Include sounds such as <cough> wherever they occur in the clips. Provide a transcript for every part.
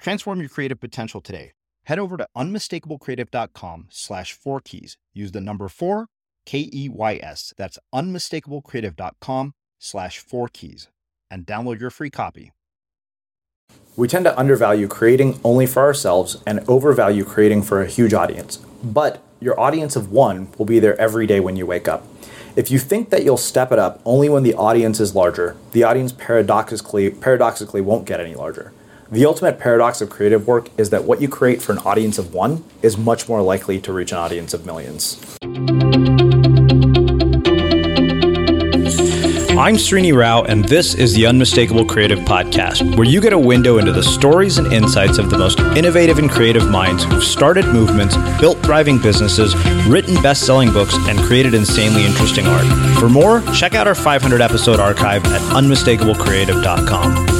Transform your creative potential today. Head over to unmistakablecreative.com slash four keys. Use the number four, K E Y S. That's unmistakablecreative.com slash four keys and download your free copy. We tend to undervalue creating only for ourselves and overvalue creating for a huge audience. But your audience of one will be there every day when you wake up. If you think that you'll step it up only when the audience is larger, the audience paradoxically, paradoxically won't get any larger. The ultimate paradox of creative work is that what you create for an audience of one is much more likely to reach an audience of millions. I'm Srini Rao, and this is the Unmistakable Creative Podcast, where you get a window into the stories and insights of the most innovative and creative minds who've started movements, built thriving businesses, written best selling books, and created insanely interesting art. For more, check out our 500 episode archive at unmistakablecreative.com.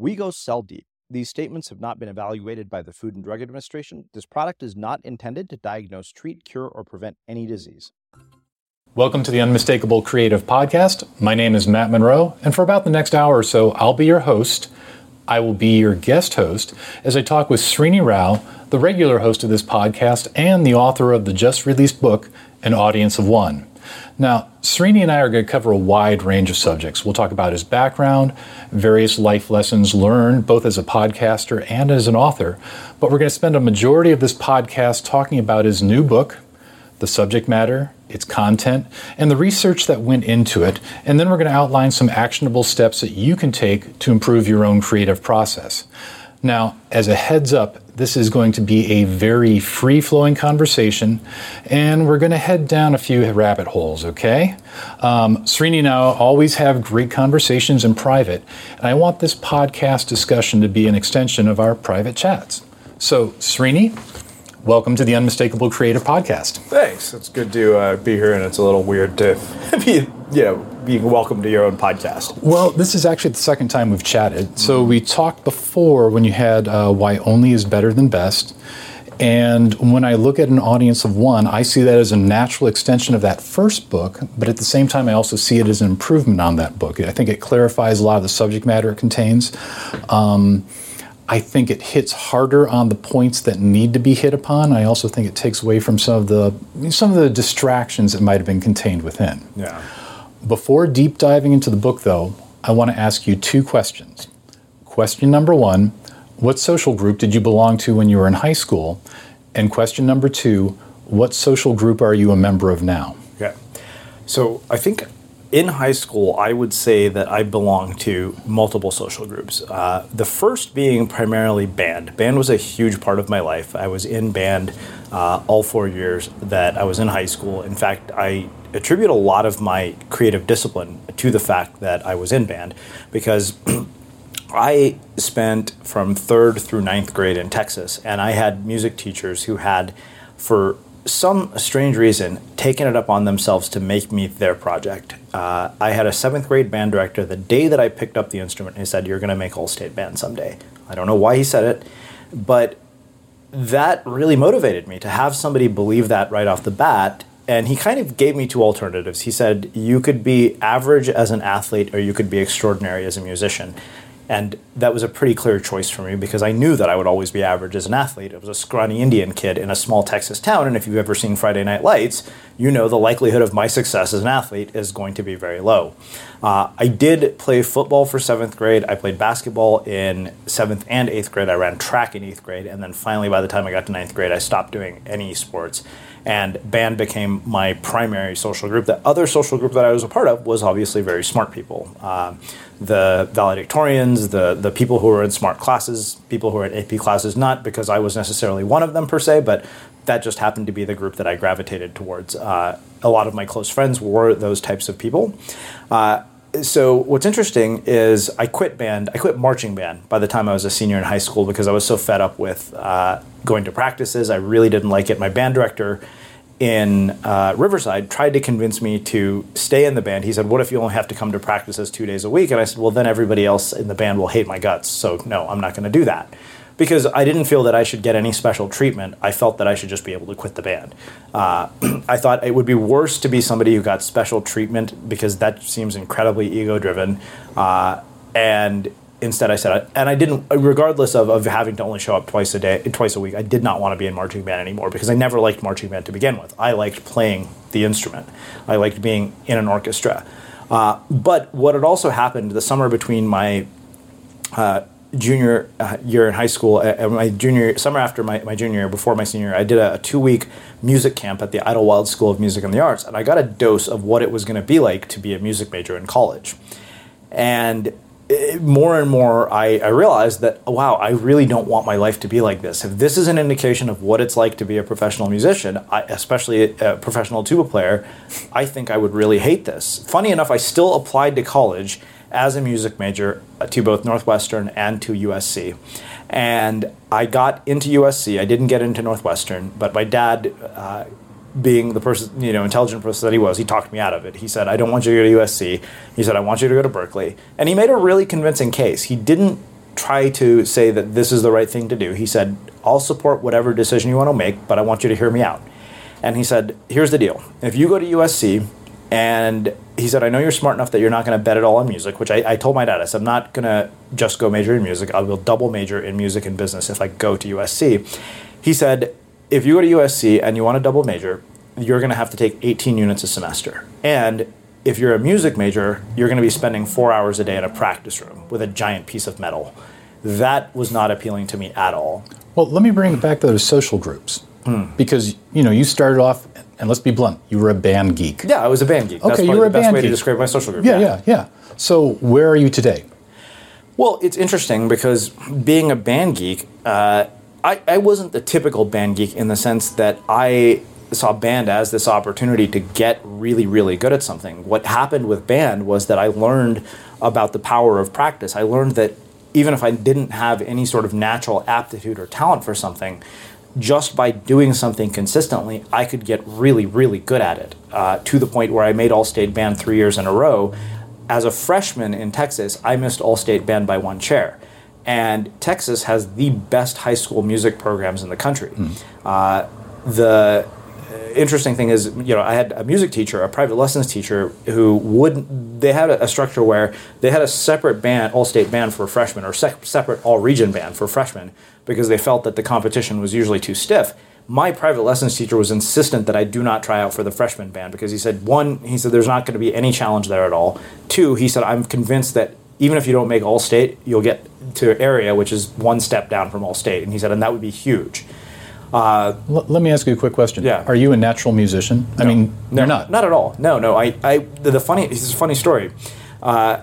We go cell deep. These statements have not been evaluated by the Food and Drug Administration. This product is not intended to diagnose, treat, cure, or prevent any disease. Welcome to the Unmistakable Creative Podcast. My name is Matt Monroe, and for about the next hour or so, I'll be your host. I will be your guest host as I talk with Srini Rao, the regular host of this podcast and the author of the just released book, An Audience of One. Now, Srini and I are going to cover a wide range of subjects. We'll talk about his background, various life lessons learned both as a podcaster and as an author, but we're going to spend a majority of this podcast talking about his new book, the subject matter, its content, and the research that went into it, and then we're going to outline some actionable steps that you can take to improve your own creative process. Now, as a heads up, this is going to be a very free flowing conversation, and we're going to head down a few rabbit holes, okay? Um, Srini and I always have great conversations in private, and I want this podcast discussion to be an extension of our private chats. So, Srini, welcome to the Unmistakable Creative Podcast. Thanks. It's good to uh, be here, and it's a little weird to <laughs> be, you know, being welcome to your own podcast. Well, this is actually the second time we've chatted. So we talked before when you had uh, Why Only is Better Than Best. And when I look at an audience of one, I see that as a natural extension of that first book, but at the same time, I also see it as an improvement on that book. I think it clarifies a lot of the subject matter it contains. Um, I think it hits harder on the points that need to be hit upon. I also think it takes away from some of the some of the distractions that might have been contained within. Yeah. Before deep diving into the book, though, I want to ask you two questions. Question number one What social group did you belong to when you were in high school? And question number two What social group are you a member of now? Okay. So I think in high school, I would say that I belonged to multiple social groups. Uh, the first being primarily band. Band was a huge part of my life. I was in band uh, all four years that I was in high school. In fact, I attribute a lot of my creative discipline to the fact that I was in band because. <clears throat> I spent from third through ninth grade in Texas, and I had music teachers who had, for some strange reason, taken it up on themselves to make me their project. Uh, I had a seventh grade band director the day that I picked up the instrument. He said, You're going to make All State Band someday. I don't know why he said it, but that really motivated me to have somebody believe that right off the bat. And he kind of gave me two alternatives. He said, You could be average as an athlete, or you could be extraordinary as a musician. And that was a pretty clear choice for me because I knew that I would always be average as an athlete. I was a scrawny Indian kid in a small Texas town, and if you've ever seen Friday Night Lights, you know the likelihood of my success as an athlete is going to be very low. Uh, I did play football for seventh grade. I played basketball in seventh and eighth grade. I ran track in eighth grade, and then finally, by the time I got to ninth grade, I stopped doing any sports and band became my primary social group. The other social group that I was a part of was obviously very smart people. Uh, the valedictorians, the, the people who were in smart classes, people who were in AP classes, not because I was necessarily one of them per se, but that just happened to be the group that I gravitated towards. Uh, a lot of my close friends were those types of people. Uh, so what's interesting is I quit band. I quit marching band by the time I was a senior in high school because I was so fed up with uh, going to practices. I really didn't like it. My band director in uh, Riverside tried to convince me to stay in the band. He said, "What if you only have to come to practices two days a week?" And I said, "Well, then everybody else in the band will hate my guts. So no, I'm not going to do that." Because I didn't feel that I should get any special treatment. I felt that I should just be able to quit the band. Uh, <clears throat> I thought it would be worse to be somebody who got special treatment because that seems incredibly ego driven. Uh, and instead I said, and I didn't, regardless of, of having to only show up twice a day, twice a week, I did not want to be in marching band anymore because I never liked marching band to begin with. I liked playing the instrument. I liked being in an orchestra. Uh, but what had also happened the summer between my uh, junior uh, year in high school, uh, my junior summer after my, my junior year, before my senior year, I did a, a two week music camp at the Idyllwild School of Music and the Arts, and I got a dose of what it was going to be like to be a music major in college. And more and more I, I realized that wow i really don't want my life to be like this if this is an indication of what it's like to be a professional musician I, especially a professional tuba player i think i would really hate this funny enough i still applied to college as a music major uh, to both northwestern and to usc and i got into usc i didn't get into northwestern but my dad uh, being the person, you know, intelligent person that he was, he talked me out of it. He said, I don't want you to go to USC. He said, I want you to go to Berkeley. And he made a really convincing case. He didn't try to say that this is the right thing to do. He said, I'll support whatever decision you want to make, but I want you to hear me out. And he said, Here's the deal. If you go to USC, and he said, I know you're smart enough that you're not going to bet it all on music, which I, I told my dad. I said, I'm not going to just go major in music. I will double major in music and business if I go to USC. He said, if you go to USC and you want to double major, you're going to have to take 18 units a semester. And if you're a music major, you're going to be spending four hours a day in a practice room with a giant piece of metal. That was not appealing to me at all. Well, let me bring it back to those social groups. Mm. Because, you know, you started off, and let's be blunt, you were a band geek. Yeah, I was a band geek. Okay, That's you were a the best band way geek. to describe my social group. Yeah, yeah, yeah. So where are you today? Well, it's interesting because being a band geek, uh, I, I wasn't the typical band geek in the sense that I saw band as this opportunity to get really, really good at something. What happened with band was that I learned about the power of practice. I learned that even if I didn't have any sort of natural aptitude or talent for something, just by doing something consistently, I could get really, really good at it uh, to the point where I made All State Band three years in a row. As a freshman in Texas, I missed All State Band by one chair. And Texas has the best high school music programs in the country. Uh, the interesting thing is, you know, I had a music teacher, a private lessons teacher, who would they had a, structure where they had a separate band, all state band for freshmen, or sec- separate all region band for freshmen, because they felt that the competition was usually too stiff. My private lessons teacher was insistent that I do not try out for the freshman band because he said, one, he said there's not going to be any challenge there at all. Two, he said I'm convinced that even if you don't make all state, you'll get to area, which is one step down from all state. And he said, and that would be huge. L- let me ask you a quick question. Yeah. Are you a natural musician? I mean, No, you're not. Not at all. No, no. I, I the, the funny. This is a funny story. Uh,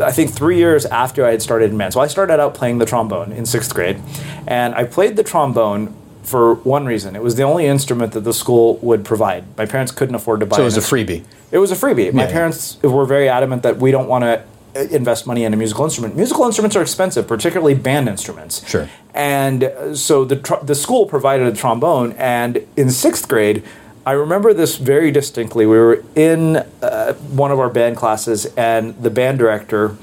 I think three years after I had started in band, so I started out playing the trombone in sixth grade, and I played the trombone for one reason. It was the only instrument that the school would provide. My parents couldn't afford to buy. So it was a freebie. It was a freebie. My Yeah. parents were very adamant that we don't want to invest money in a musical instrument. Musical instruments are expensive, particularly band instruments. Sure. And uh, so the tr- the school provided a trombone, and in sixth grade. I remember this very distinctly. We were in uh, one of our band classes, and the band director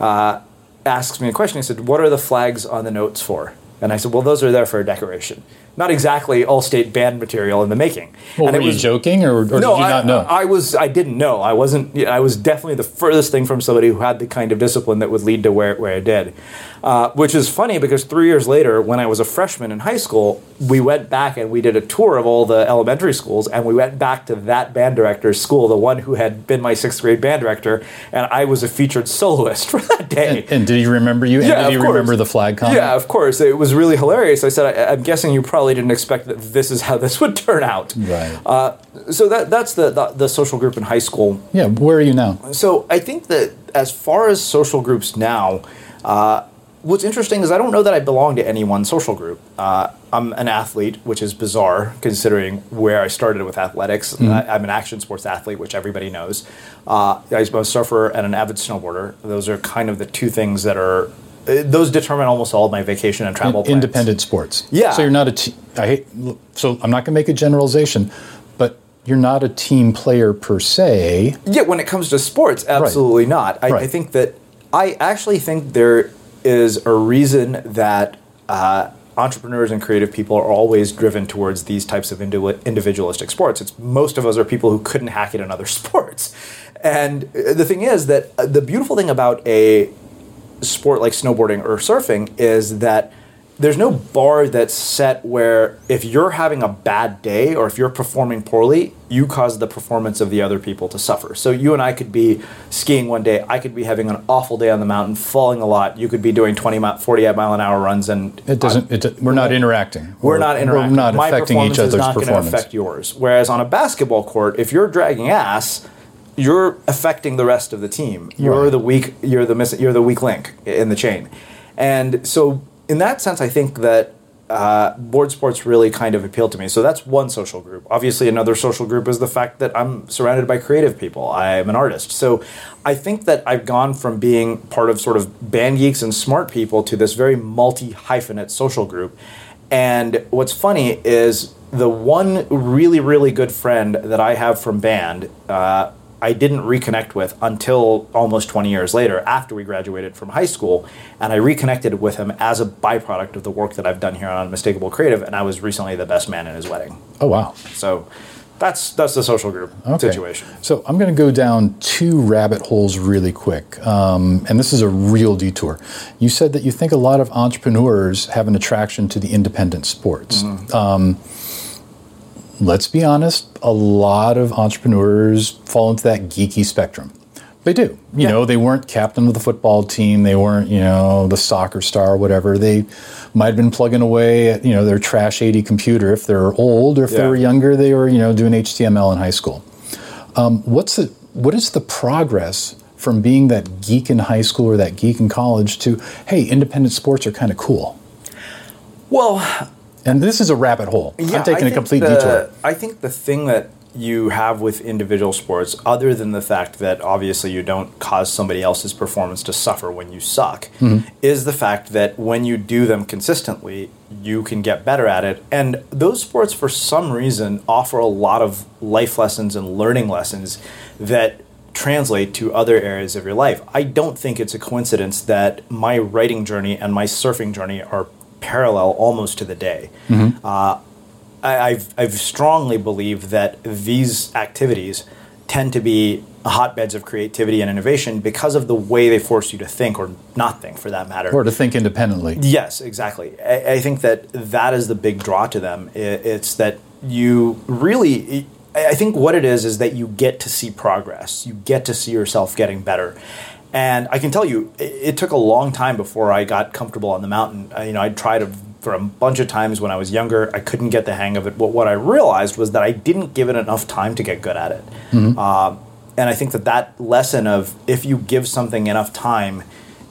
uh, asks me a question. He said, "What are the flags on the notes for?" And I said, "Well, those are there for a decoration, not exactly all-state band material in the making." Well, and were it you was- joking, or, or did you I, not know? I was. I didn't know. I wasn't. I was definitely the furthest thing from somebody who had the kind of discipline that would lead to where where I did. Uh, which is funny because three years later, when I was a freshman in high school, we went back and we did a tour of all the elementary schools, and we went back to that band director's school, the one who had been my sixth grade band director, and I was a featured soloist <laughs> for that day. and, and did he remember you? And Yeah, did he remember the flag comment? Yeah, of course. It was really hilarious. I said, I, I'm guessing you probably didn't expect that this is how this <laughs> would turn out. Right. Uh, so that that's the, the the social group in high school. Yeah. Where are you now? So I think that as far as social groups now, uh, what's interesting is I don't know that I belong to any one social group. Uh, I'm an athlete, which is bizarre considering where I started with athletics. I, I'm an action sports athlete, which everybody knows. Uh, I'm a surfer and an avid snowboarder. Those are kind of the two things that are. uh, Those determine almost all of my vacation and travel plans. Independent sports. Yeah. So you're not a team. I hate. So I'm not going to make a generalization, but you're not a team player per se. Yeah, when it comes to sports, absolutely not. I, I think that I actually think there is a reason that uh, entrepreneurs and creative people are always driven towards these types of indi- individualistic sports. It's most of us are people who couldn't hack it in other <laughs> sports, and uh, the thing is that uh, the beautiful thing about a sport like snowboarding or surfing is that there's no bar that's set where if you're having a bad day or if you're performing poorly, you cause the performance of the other people to suffer. So you and I could be skiing one day, I could be having an awful day on the mountain, falling a lot. You could be doing 20 mile, 40 mile an hour runs and It doesn't. It, we're not interacting. we're Or not interacting. We're not My affecting performance each other's is not going to performance. affect yours. Whereas on a basketball court, if you're dragging ass, you're affecting the rest of the team. You're Right. the weak. You're the miss, You're the weak link in the chain. And so, in that sense, I think that uh, board sports really kind of appeal to me. So that's one social group. Obviously, another social group is the fact that I'm surrounded by creative people. I'm an artist. So I think that I've gone from being part of sort of band geeks and smart people to this very multi hyphenate social group. And what's funny is the one really, really good friend that I have from band, uh, I didn't reconnect with until almost 20 years later after we graduated from high school. And I reconnected with him as a byproduct of the work that I've done here on Unmistakable Creative. And I was recently the best man in his wedding. Oh wow. So that's, that's the social group Okay. situation. So I'm going to go down two rabbit holes really quick, um, and this is a real detour. You said that you think a lot of entrepreneurs have an attraction to the independent sports. Mm-hmm. Um, let's be honest, a lot of entrepreneurs fall into that geeky spectrum. They do. You Yeah. know, they weren't captain of the football team. They weren't, you know, the soccer star or whatever. They might have been plugging away at, you know, their trash 80 computer if they're old, or if they were younger, they were, you know, doing HTML in high school. Um, what's the what is the progress from being that geek in high school or that geek in college to hey, independent sports are kind of cool? Well, And this is a rabbit hole. Yeah, I'm taking a complete the, detour. I think the thing that you have with individual sports, other than the fact that obviously you don't cause somebody else's performance to suffer when you suck, mm-hmm. is the fact that when you do them consistently, you can get better at it. And those sports, for some reason, offer a lot of life lessons and learning lessons that translate to other areas of your life. I don't think it's a coincidence that my writing journey and my surfing journey are parallel almost to the day. Mm-hmm. Uh, I, have I've strongly believed that these activities tend to be hotbeds of creativity and innovation because of the way they force you to think or not think for that matter. Or to think independently. Yes exactly. I, I think that that is the big draw to them. It, it's that you really i think what it is is that you get to see progress. You get to see yourself getting better and i can tell you it, it took a long time before i got comfortable on the mountain I, you know i tried to for a bunch of times when I was younger. I couldn't get the hang of it. But what I realized was that I didn't give it enough time to get good at it. Mm-hmm. Uh, and I think that that lesson of if you give something enough time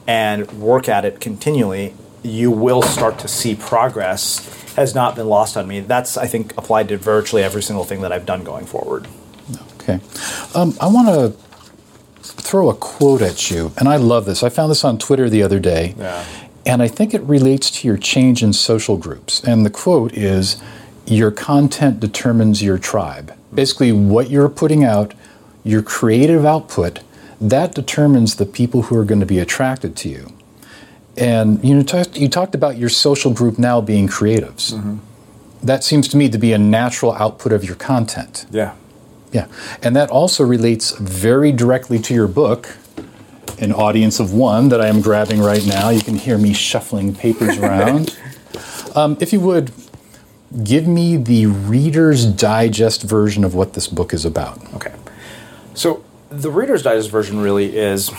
and work at it continually, you will start to see progress has not been lost on me. That's, I think, applied to virtually every single thing that I've done going forward. Okay. Um, I want to throw a quote at you, and I love this. I found this on Twitter the other day. Yeah. And I think it relates to your change in social groups. And the quote is Your content determines your tribe. Basically, what you're putting out, your creative output, that determines the people who are going to be attracted to you. And you know, t- you talked about your social group now being creatives. Mm-hmm. That seems to me to be a natural output of your content. Yeah. Yeah. And that also relates very directly to your book, an audience of one that I am grabbing right now. You can hear me shuffling papers <laughs> around. um, if you would, give me the Reader's Digest version of what this book is about. Okay. So, the Reader's Digest version really is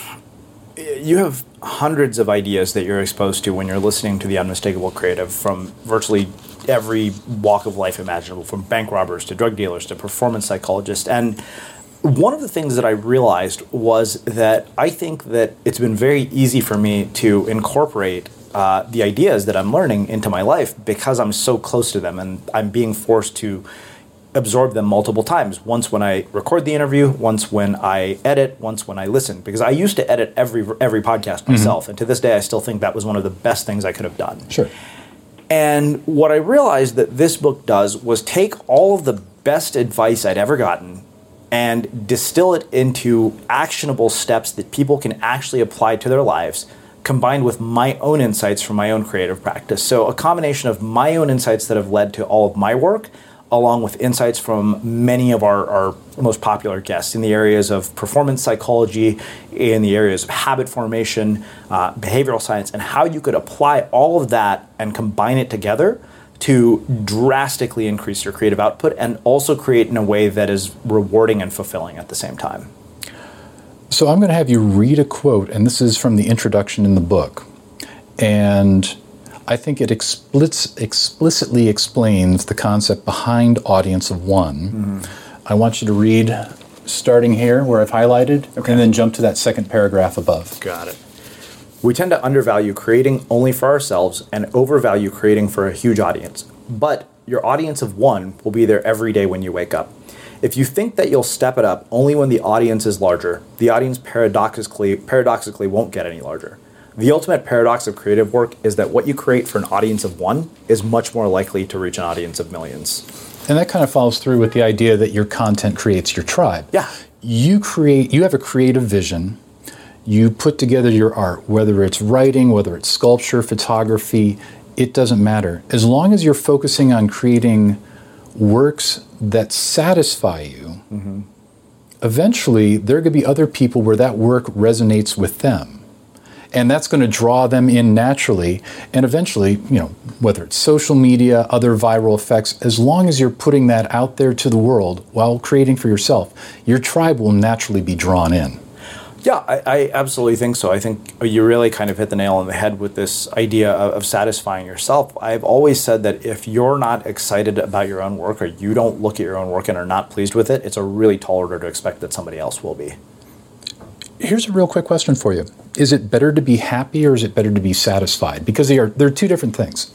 you have hundreds of ideas that you're exposed to when you're listening to the unmistakable creative from virtually every walk of life imaginable from bank robbers to drug dealers to performance psychologists and one of the things that I realized was that I think that it's been very easy for me to incorporate uh, the ideas that I'm learning into my life because I'm so close to them and I'm being forced to absorb them multiple times. Once when I record the interview, once when I edit, once when I listen. Because I used to edit every every podcast mm-hmm. myself, mm-hmm. and to this day, I still think that was one of the best things I could have done. Sure. And what I realized that this book does was take all of the best advice I'd ever gotten and distill it into actionable steps that people can actually apply to their lives combined with my own insights from my own creative practice. So, a combination of my own insights that have led to all of my work, along with insights from many of our, our most popular guests in the areas of performance psychology, in the areas of habit formation, uh, behavioral science, and how you could apply all of that and combine it together to drastically increase your creative output and also create in a way that is rewarding and fulfilling at the same time. So I'm going to have you read a quote, and this is from the introduction in the book. And I think it explic- explicitly explains the concept behind audience of one. Mm-hmm. I want you to read starting here where I've highlighted, okay. and then jump to that second paragraph above. Got it. We tend to undervalue creating only for ourselves and overvalue creating for a huge audience. But your audience of one will be there every day when you wake up. If you think that you'll step it up only when the audience is larger, the audience paradoxically paradoxically won't get any larger. The ultimate paradox of creative work is that what you create for an audience of one is much more likely to reach an audience of millions. And that kind of follows through with the idea that your content creates your tribe. Yeah. You create you have a creative vision you put together your art, whether it's writing, whether it's sculpture, photography, it doesn't matter. As long as you're focusing on creating works that satisfy you, mm-hmm. eventually there could be other people where that work resonates with them. And that's going to draw them in naturally. And eventually, you know, whether it's social media, other viral effects, as long as you're putting that out there to the world while creating for yourself, your tribe will naturally be drawn in. Yeah, I, I, absolutely think so. I think you really kind of hit the nail on the head with this idea of, of, satisfying yourself. I've always said that if you're not excited about your own work or you don't look at your own work and are not pleased with it, it's a really tall order to expect that somebody else will be. Here's a real quick question for you. Is it better to be happy or is it better to be satisfied? Because they are they're two different things.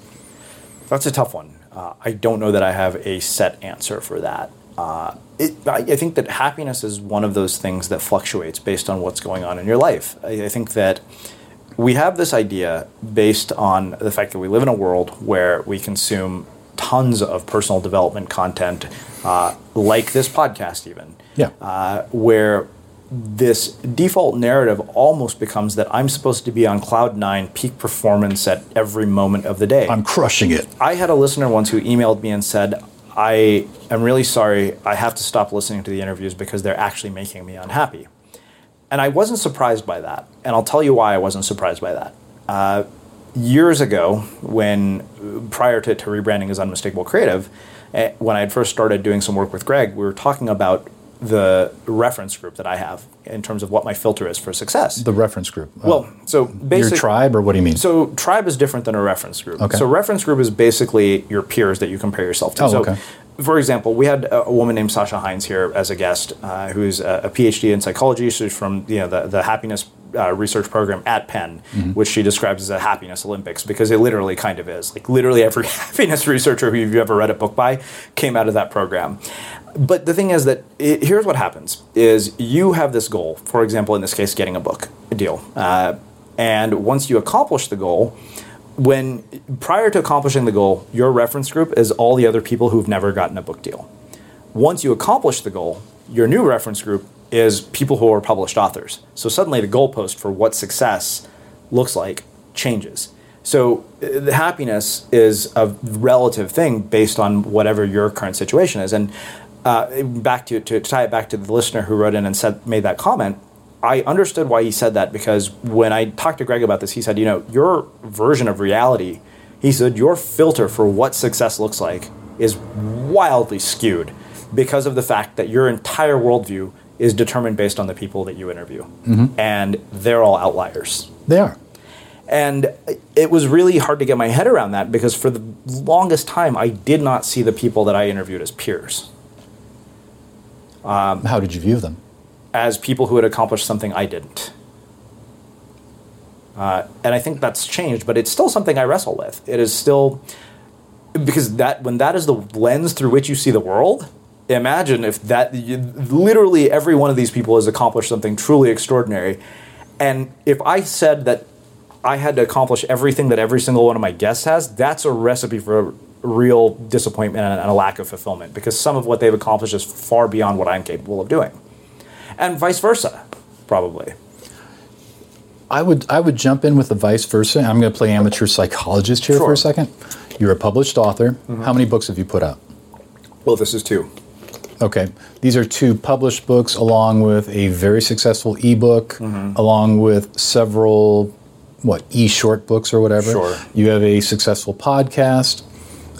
That's a tough one. Uh, I don't know that I have a set answer for that. Uh, it, I, I think that happiness is one of those things that fluctuates based on what's going on in your life. I, I think that we have this idea based on the fact that we live in a world where we consume tons of personal development content, uh, like this podcast, even. Yeah. Uh, where this default narrative almost becomes that I'm supposed to be on cloud nine, peak performance at every moment of the day. I'm crushing it. I had a listener once who emailed me and said, I am really sorry, I have to stop listening to the interviews because they're actually making me unhappy. And I wasn't surprised by that. And I'll tell you why I wasn't surprised by that. Uh, years ago, when prior to, to rebranding as Unmistakable Creative, eh, when I had first started doing some work with Greg, we were talking about the reference group that I have in terms of what my filter is for success. The reference group. well, so your basically, tribe, or what do you mean? so tribe is different than a reference group. Okay. So reference group is basically your peers that you compare yourself to. Oh, so, okay. for example, we had a, a woman named Sasha Heinz here as a guest, uh, who's a, a PhD in psychology. She's from you know the, the happiness uh, research program at Penn, Mm-hmm. which she describes as a happiness Olympics because it literally kind of is. Like literally every <laughs> happiness researcher who you've ever read a book by came out of that program. But the thing is that it, here's what happens: is you have this goal. For example, in this case, getting a book deal, uh, and once you accomplish the goal, when prior to accomplishing the goal, your reference group is all the other people who've never gotten a book deal. Once you accomplish the goal, your new reference group is people who are published authors. So suddenly the goalpost for what success looks like changes. So uh, the happiness is a relative thing based on whatever your current situation is. And uh, back to, to tie it back to the listener who wrote in and said made that comment, I understood why he said that because when I talked to Greg about this, he said, you know, your version of reality, he said, your filter for what success looks like is wildly skewed because of the fact that your entire worldview is determined based on the people that you interview. And they're all outliers. they are. And it was really hard to get my head around that because for the longest time, I did not see the people that I interviewed as peers, How did you view them? as people who had accomplished something I didn't. Uh, and I think that's changed, but it's still something I wrestle with. It is still because that when that is the lens through which you see the world. Imagine if that you, literally every one of these people has accomplished something truly extraordinary, and if I said that I had to accomplish everything that every single one of my guests has, that's a recipe for real disappointment and a lack of fulfillment because some of what they've accomplished is far beyond what I'm capable of doing, and vice versa, probably. I would I would jump in with the vice versa. I'm going to play amateur psychologist here for a second. You're a published author. Mm-hmm. How many books have you put out? Well, this is two. Okay, these are two published books, along with a very successful ebook, mm-hmm. along with several what e-short books or whatever. Sure. You have a successful podcast.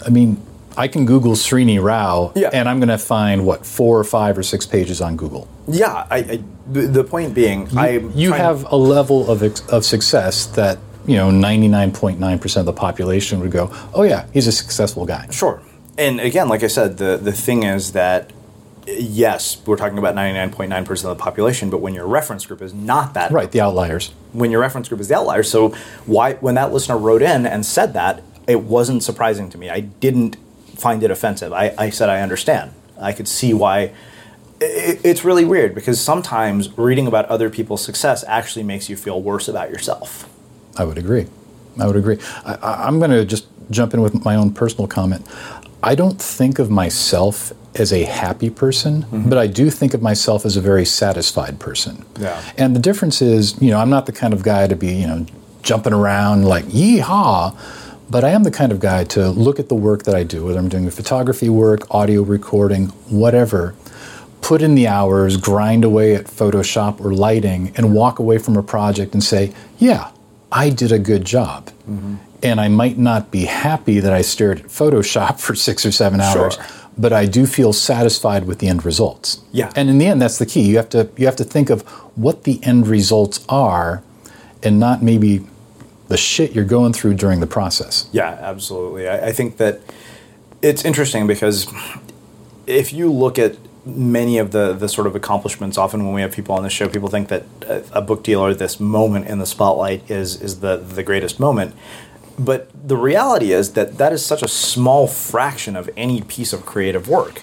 I mean, I can Google Srini Rao, Yeah. and I'm going to find what four or five or six pages on Google. Yeah, I, I, the point being, I you have a level of, of success that you know 99.9% of the population would go oh yeah he's a successful guy Sure. And again, like I said, the, the thing is that yes, we're talking about 99.9% of the population, but when your reference group is not that, right the outliers when your reference group is the outlier. So why when that listener wrote in and said that, it wasn't surprising to me. I didn't find it offensive. I, I said I understand. I could see why it, it's really weird because sometimes reading about other people's success actually makes you feel worse about yourself. i would agree i would agree I, i'm going to just jump in with my own personal comment i don't think of myself as a happy person mm-hmm. but i do think of myself as a very satisfied person Yeah. and the difference is you know i'm not the kind of guy to be you know jumping around like yeehaw but I am the kind of guy to look at the work that I do, whether I'm doing the photography work, audio recording, whatever, put in the hours, grind away at Photoshop or lighting, and walk away from a project and say, yeah, I did a good job. Mm-hmm. And I might not be happy that I stared at Photoshop <laughs> for six or seven hours, Sure. but I do feel satisfied with the end results. Yeah. And in the end, that's the key. You have to you have to think of what the end results are, and not maybe the shit you're going through during the process. Yeah, absolutely. I, I think that it's interesting because if you look at many of the, the sort of accomplishments, often when we have people on the show, people think that a, a book deal or this moment in the spotlight is, is the, the greatest moment. But the reality is that that is such a small fraction of any piece of creative work.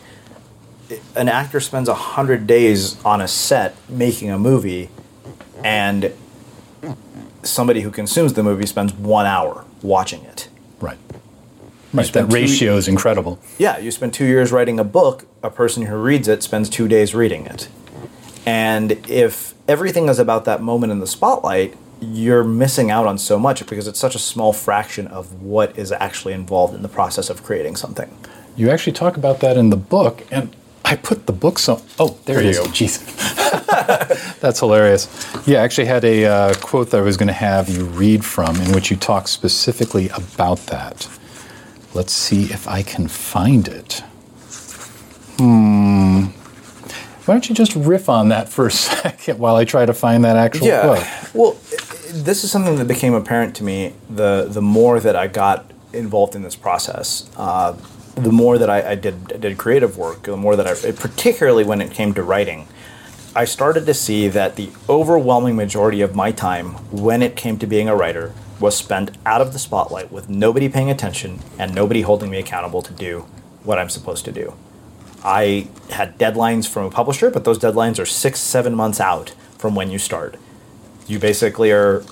an actor spends 100 days on a set making a movie and somebody who consumes the movie spends one hour watching it. Right. Right. That two- ratio is incredible. Yeah, you spend two years writing a book, a person who reads it spends two days reading it. And if everything is about that moment in the spotlight, you're missing out on so much because it's such a small fraction of what is actually involved in the process of creating something. You actually talk about that in the book, and I put the book so. Oh, there it you go. Jeez, <laughs> that's hilarious. Yeah, I actually had a uh, quote that I was going to have you read from, in which you talk specifically about that. Let's see if I can find it. Hmm. Why don't you just riff on that for a <laughs> second while I try to find that actual quote? Well, this is something that became apparent to me the the more that I got involved in this process. Uh, the more that I, I did did creative work, the more that I, particularly when it came to writing, I started to see that the overwhelming majority of my time, when it came to being a writer, was spent out of the spotlight with nobody paying attention and nobody holding me accountable to do what I'm supposed to do. I had deadlines from a publisher, but those deadlines are six, seven months out from when you start. You basically are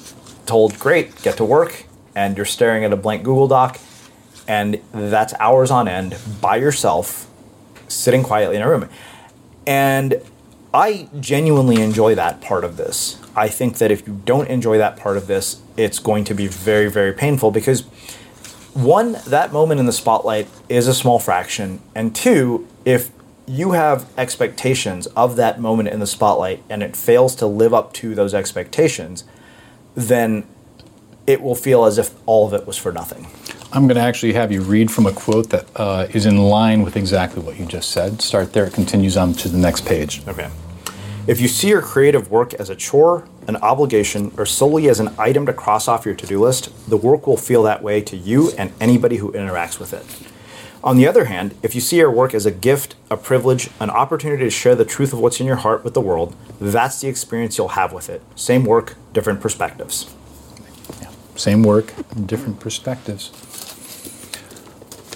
told, great, get to work, and you're staring at a blank Google Doc, and that's hours on end by yourself, sitting quietly in a room. And I genuinely enjoy that part of this. I think that if you don't enjoy that part of this, it's going to be very, very painful because one, that moment in the spotlight is a small fraction, and two, if you have expectations of that moment in the spotlight and it fails to live up to those expectations, then it will feel as if all of it was for nothing. I'm going to actually have you read from a quote that uh, is in line with exactly what you just said. Start there, it continues on to the next page. Okay. If you see your creative work as a chore, an obligation, or solely as an item to cross off your to do list, the work will feel that way to you and anybody who interacts with it. On the other hand, if you see your work as a gift, a privilege, an opportunity to share the truth of what's in your heart with the world, that's the experience you'll have with it. Same work, different perspectives. Same work, different perspectives.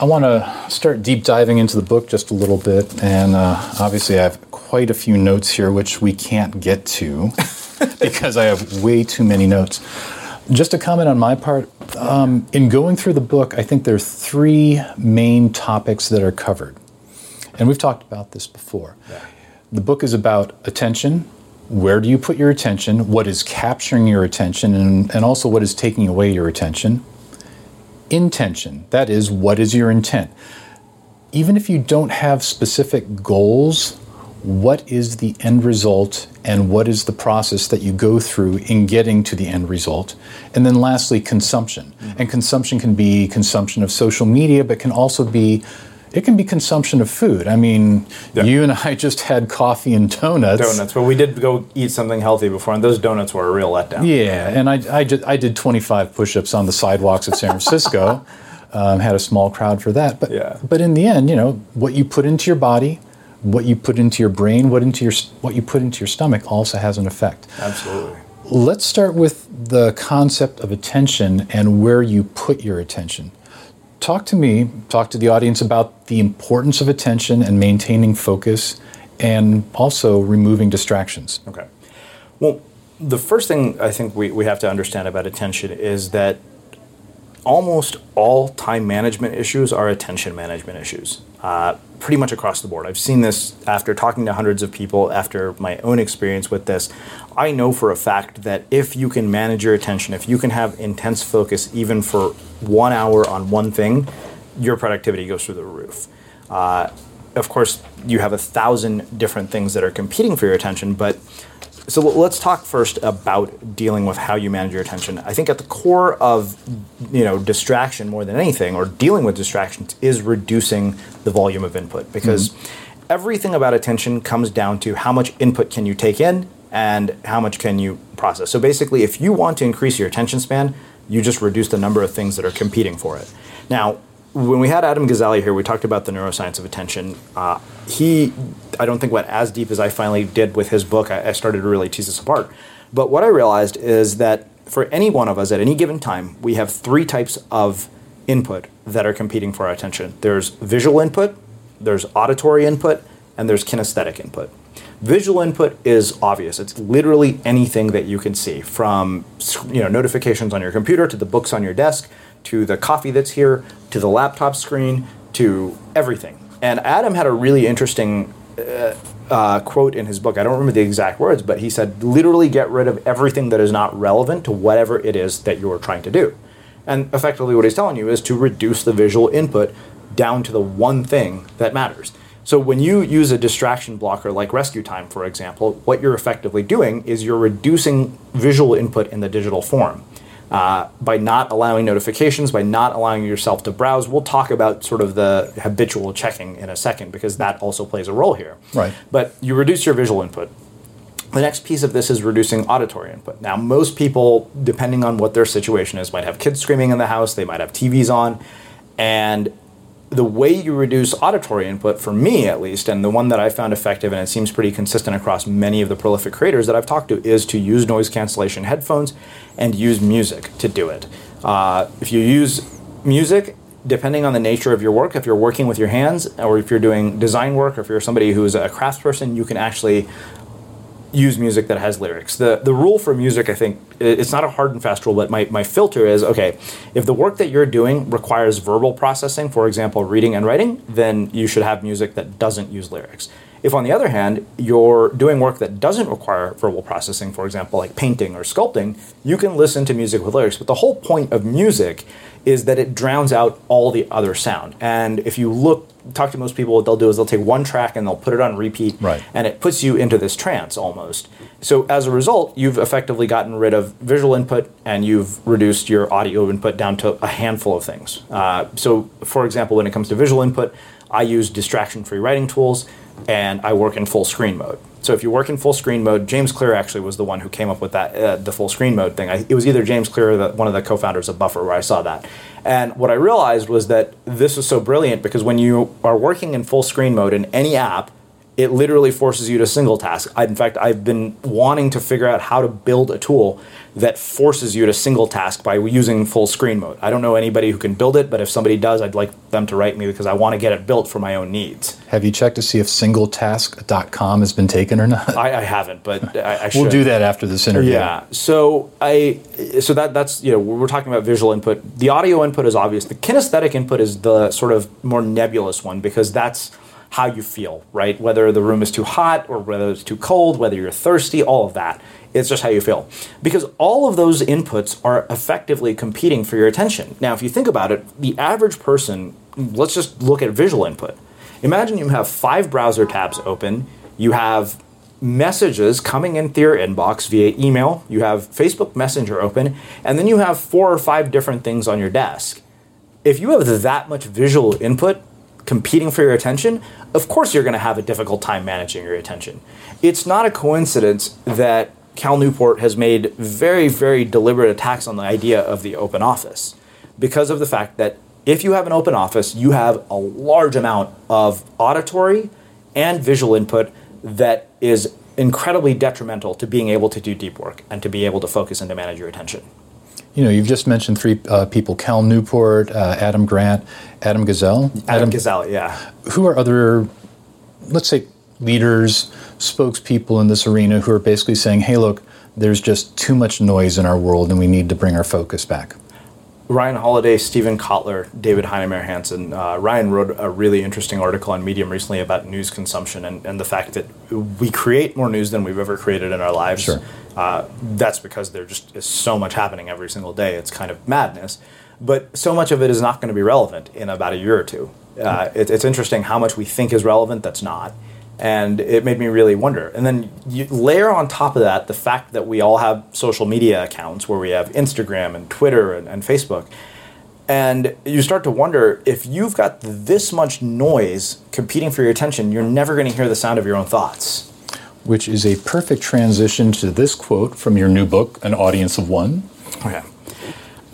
I want to start deep diving into the book just a little bit, and uh, obviously, I have quite a few notes here which we can't get to <laughs> because I have way too many notes. Just a comment on my part um, in going through the book, I think there are three main topics that are covered. And we've talked about this before. The book is about attention. Where do you put your attention? What is capturing your attention? And, and also, what is taking away your attention? Intention. That is, what is your intent? Even if you don't have specific goals, what is the end result and what is the process that you go through in getting to the end result? And then lastly, consumption. And consumption can be consumption of social media, but can also be it can be consumption of food. I mean, Yeah. you and I <laughs> just had coffee and donuts. Donuts, but we did go eat something healthy before, and those donuts were a real letdown. Yeah, and I, I, ju- I did 25 push-ups on the sidewalks of San Francisco. <laughs> um, had a small crowd for that, but Yeah. but in the end, you know, what you put into your body, what you put into your brain, what into your what you put into your stomach also has an effect. Absolutely. Let's start with the concept of attention and where you put your attention. Talk to me, talk to the audience about the importance of attention and maintaining focus and also removing distractions. Okay. Well, the first thing I think we, we have to understand about attention is that almost all time management issues are attention management issues, uh, pretty much across the board. I've seen this after talking to hundreds of people, after my own experience with this. I know for a fact that if you can manage your attention, if you can have intense focus even for one hour on one thing, your productivity goes through the roof. Uh, of course, you have a thousand different things that are competing for your attention, but so let's talk first about dealing with how you manage your attention. I think at the core of you know distraction more than anything, or dealing with distractions, is reducing the volume of input because mm-hmm. everything about attention comes down to how much input can you take in and how much can you process. So basically, if you want to increase your attention span, you just reduce the number of things that are competing for it. Now, when we had Adam Gazzaley here, we talked about the neuroscience of attention. Uh, he, I don't think, went as deep as I finally did with his book. I, I started to really tease this apart. But what I realized is that for any one of us at any given time, we have three types of input that are competing for our attention there's visual input, there's auditory input, and there's kinesthetic input. Visual input is obvious. It's literally anything that you can see, from you know notifications on your computer to the books on your desk, to the coffee that's here, to the laptop screen, to everything. And Adam had a really interesting uh, uh, quote in his book. I don't remember the exact words, but he said, literally get rid of everything that is not relevant to whatever it is that you're trying to do. And effectively, what he's telling you is to reduce the visual input down to the one thing that matters. So when you use a distraction blocker like rescue time, for example, what you're effectively doing is you're reducing visual input in the digital form. Uh, by not allowing notifications, by not allowing yourself to browse. We'll talk about sort of the habitual checking in a second because that also plays a role here. Right. But you reduce your visual input. The next piece of this is reducing auditory input. Now, most people, depending on what their situation is, might have kids screaming in the house, they might have TVs on, and the way you reduce auditory input, for me at least, and the one that I found effective, and it seems pretty consistent across many of the prolific creators that I've talked to, is to use noise cancellation headphones and use music to do it. Uh, if you use music, depending on the nature of your work, if you're working with your hands, or if you're doing design work, or if you're somebody who's a craftsperson, you can actually use music that has lyrics. The the rule for music, I think, it's not a hard and fast rule, but my, my filter is okay, if the work that you're doing requires verbal processing, for example, reading and writing, then you should have music that doesn't use lyrics. If, on the other hand, you're doing work that doesn't require verbal processing, for example, like painting or sculpting, you can listen to music with lyrics. But the whole point of music is that it drowns out all the other sound. And if you look, talk to most people, what they'll do is they'll take one track and they'll put it on repeat, right. and it puts you into this trance almost. So as a result, you've effectively gotten rid of visual input and you've reduced your audio input down to a handful of things. Uh, so, for example, when it comes to visual input, I use distraction-free writing tools and I work in full screen mode. So if you work in full screen mode, James Clear actually was the one who came up with that uh, the full screen mode thing. I, it was either James Clear or the, one of the co-founders of Buffer where I saw that. And what I realized was that this is so brilliant because when you are working in full screen mode in any app, it literally forces you to single task. I, in fact, I've been wanting to figure out how to build a tool that forces you to single task by using full screen mode. I don't know anybody who can build it, but if somebody does, I'd like them to write me because I want to get it built for my own needs. Have you checked to see if singletask.com has been taken or not? I, I haven't, but <laughs> I, I should. We'll do that after this interview. Yeah. So I so that that's you know we're talking about visual input. The audio input is obvious. The kinesthetic input is the sort of more nebulous one because that's how you feel, right? Whether the room is too hot or whether it's too cold, whether you're thirsty, all of that. It's just how you feel. Because all of those inputs are effectively competing for your attention. Now, if you think about it, the average person, let's just look at visual input. Imagine you have five browser tabs open, you have messages coming into your inbox via email, you have Facebook Messenger open, and then you have four or five different things on your desk. If you have that much visual input, competing for your attention, of course you're going to have a difficult time managing your attention. It's not a coincidence that Cal Newport has made very, very deliberate attacks on the idea of the open office because of the fact that if you have an open office, you have a large amount of auditory and visual input that is incredibly detrimental to being able to do deep work and to be able to focus and to manage your attention. You know, you've just mentioned three uh, people: Cal Newport, uh, Adam Grant, Adam Gazzaley. Adam, Adam Gazzaley, yeah. Who are other, let's say, leaders, spokespeople in this arena who are basically saying, hey, look, there's just too much noise in our world and we need to bring our focus back? Ryan Holiday, Steven Kotler, David Heinemeier Hansson. Uh, Ryan wrote a really interesting article on Medium recently about news consumption and, and the fact that we create more news than we've ever created in our lives. Sure. Uh, that's because there just is so much happening every single day. It's kind of madness. But so much of it is not going to be relevant in about a year or two. Uh, it, it's interesting how much we think is relevant that's not and it made me really wonder. And then you layer on top of that the fact that we all have social media accounts where we have Instagram and Twitter and, and Facebook. And you start to wonder if you've got this much noise competing for your attention, you're never going to hear the sound of your own thoughts. Which is a perfect transition to this quote from your new book, An Audience of One. Okay.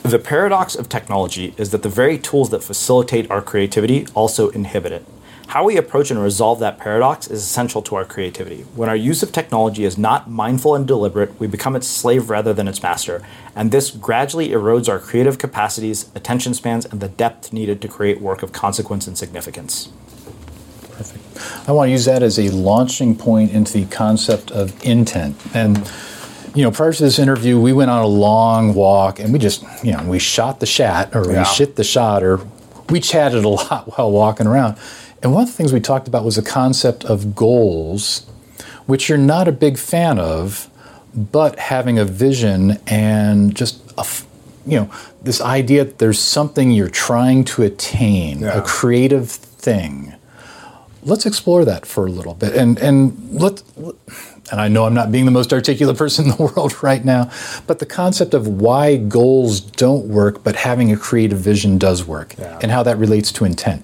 The paradox of technology is that the very tools that facilitate our creativity also inhibit it. How we approach and resolve that paradox is essential to our creativity. When our use of technology is not mindful and deliberate, we become its slave rather than its master, and this gradually erodes our creative capacities, attention spans, and the depth needed to create work of consequence and significance. Perfect. I want to use that as a launching point into the concept of intent. And you know, prior to this interview, we went on a long walk and we just, you know, we shot the shat or Yeah. we shit the shot or we chatted a lot <laughs> while walking around. And one of the things we talked about was the concept of goals, which you're not a big fan of, but having a vision and just a, f- you know, this idea that there's something you're trying to attain, Yeah. a creative thing. Let's explore that for a little bit, and and let. And I know I'm not being the most articulate person in the <laughs> world right now, but the concept of why goals don't work, but having a creative vision does work, Yeah. and how that relates to intent.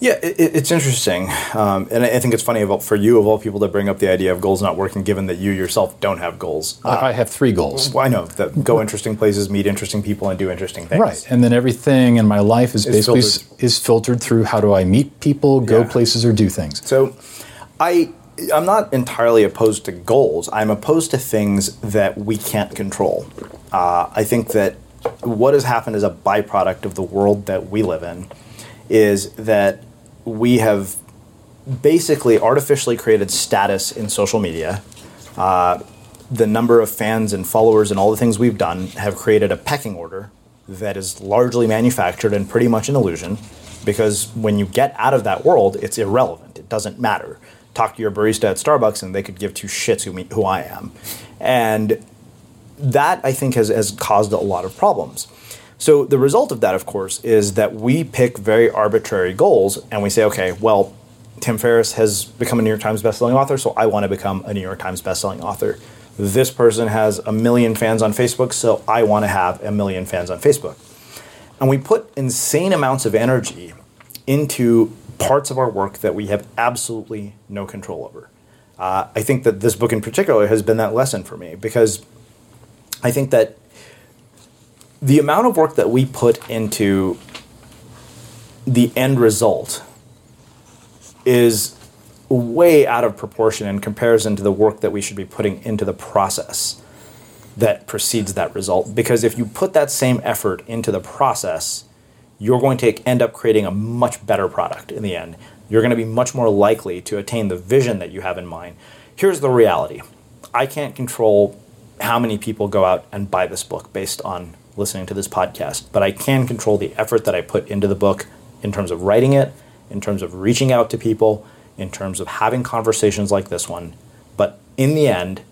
Yeah, it, it- it's interesting, um, and I think it's funny all- for you of all people to bring up the idea of goals not working, given that you yourself don't have goals. Uh, I have three goals. well, I know that go interesting places, meet interesting people, and do interesting things. Right, and then everything in my life is, Is basically filtered. filtered. is filtered through how do I meet people, go Yeah. places, or do things. So, I I'm not entirely opposed to goals. I'm opposed to things that we can't control. Uh, I think that what has happened as a byproduct of the world that we live in is that we have basically artificially created status in social media. Uh, the number of fans and followers and all the things we've done have created a pecking order that is largely manufactured and pretty much an illusion because when you get out of that world, it's irrelevant. It doesn't matter. Talk to your barista at Starbucks and they could give two shits who, me, who I am. And that I think has, has caused a lot of problems. So the result of that, of course, is that we pick very arbitrary goals and we say, okay, well, Tim Ferriss has become a New York Times bestselling author, so I want to become a New York Times bestselling author. This person has a million fans on Facebook, so I want to have a million fans on Facebook. And we put insane amounts of energy into parts of our work that we have absolutely no control over. Uh, I think that this book in particular has been that lesson for me because I think that the amount of work that we put into the end result is way out of proportion in comparison to the work that we should be putting into the process that precedes that result. Because if you put that same effort into the process, you're going to end up creating a much better product in the end. You're going to be much more likely to attain the vision that you have in mind. Here's the reality I can't control how many people go out and buy this book based on listening to this podcast, but I can control the effort that I put into the book in terms of writing it, in terms of reaching out to people, in terms of having conversations like this one. But in the end,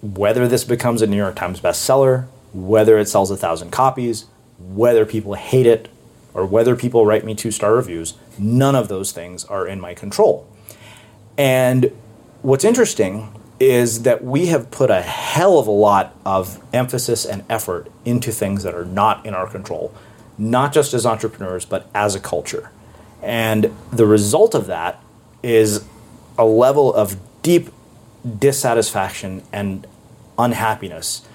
whether this becomes a New York Times bestseller, whether it sells a thousand copies, whether people hate it, or whether people write me two star reviews, none of those things are in my control. And what's interesting is that we have put a hell of a lot of emphasis and effort into things that are not in our control, not just as entrepreneurs, but as a culture. And the result of that is a level of deep dissatisfaction and unhappiness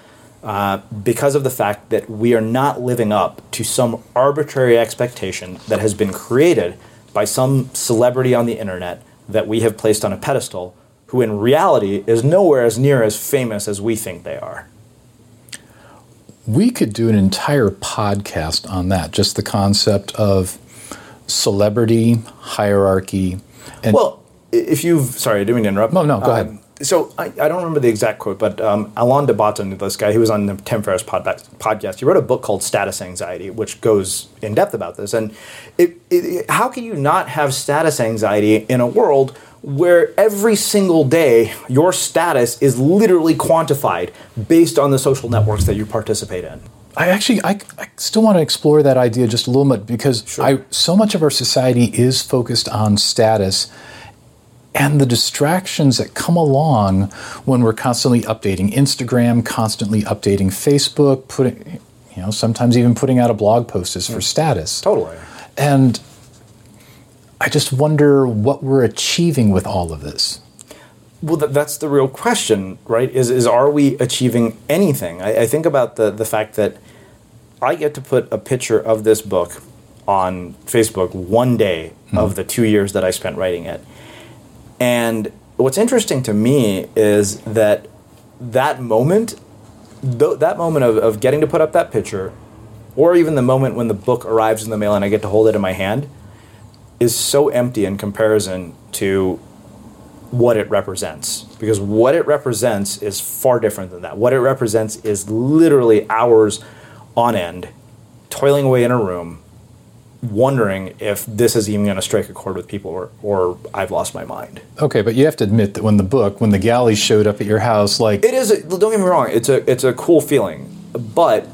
uh, because of the fact that we are not living up to some arbitrary expectation that has been created by some celebrity on the internet that we have placed on a pedestal who in reality is nowhere as near as famous as we think they are. We could do an entire podcast on that, just the concept of celebrity, hierarchy, and Well, if you've sorry, I didn't mean to interrupt. No, no, go Um, ahead. So I, I don't remember the exact quote, but um, Alain de Botton, this guy, he was on the Tim Ferriss pod- podcast. He wrote a book called Status Anxiety, which goes in depth about this. And it, it, how can you not have status anxiety in a world where every single day your status is literally quantified based on the social networks that you participate in? I actually, I, I still want to explore that idea just a little bit because I, so much of our society is focused on status and the distractions that come along when we're constantly updating Instagram, constantly updating Facebook, putting, you know, sometimes even putting out a blog post is for mm. status. Totally. And I just wonder what we're achieving with all of this. Well, th- that's the real question, right? Is is are we achieving anything? I, I think about the the fact that I get to put a picture of this book on Facebook one day hmm. of the two years that I spent writing it, and what's interesting to me is that that moment, th- that moment of, of getting to put up that picture, or even the moment when the book arrives in the mail and I get to hold it in my hand, is so empty in comparison to what it represents because what it represents is far different than that what it represents is literally hours on end toiling away in a room wondering if this is even going to strike a chord with people or, or I've lost my mind. Okay, but you have to admit that when the book, when the galleys showed up at your house, like it is. A, don't get me wrong. It's a it's a cool feeling, but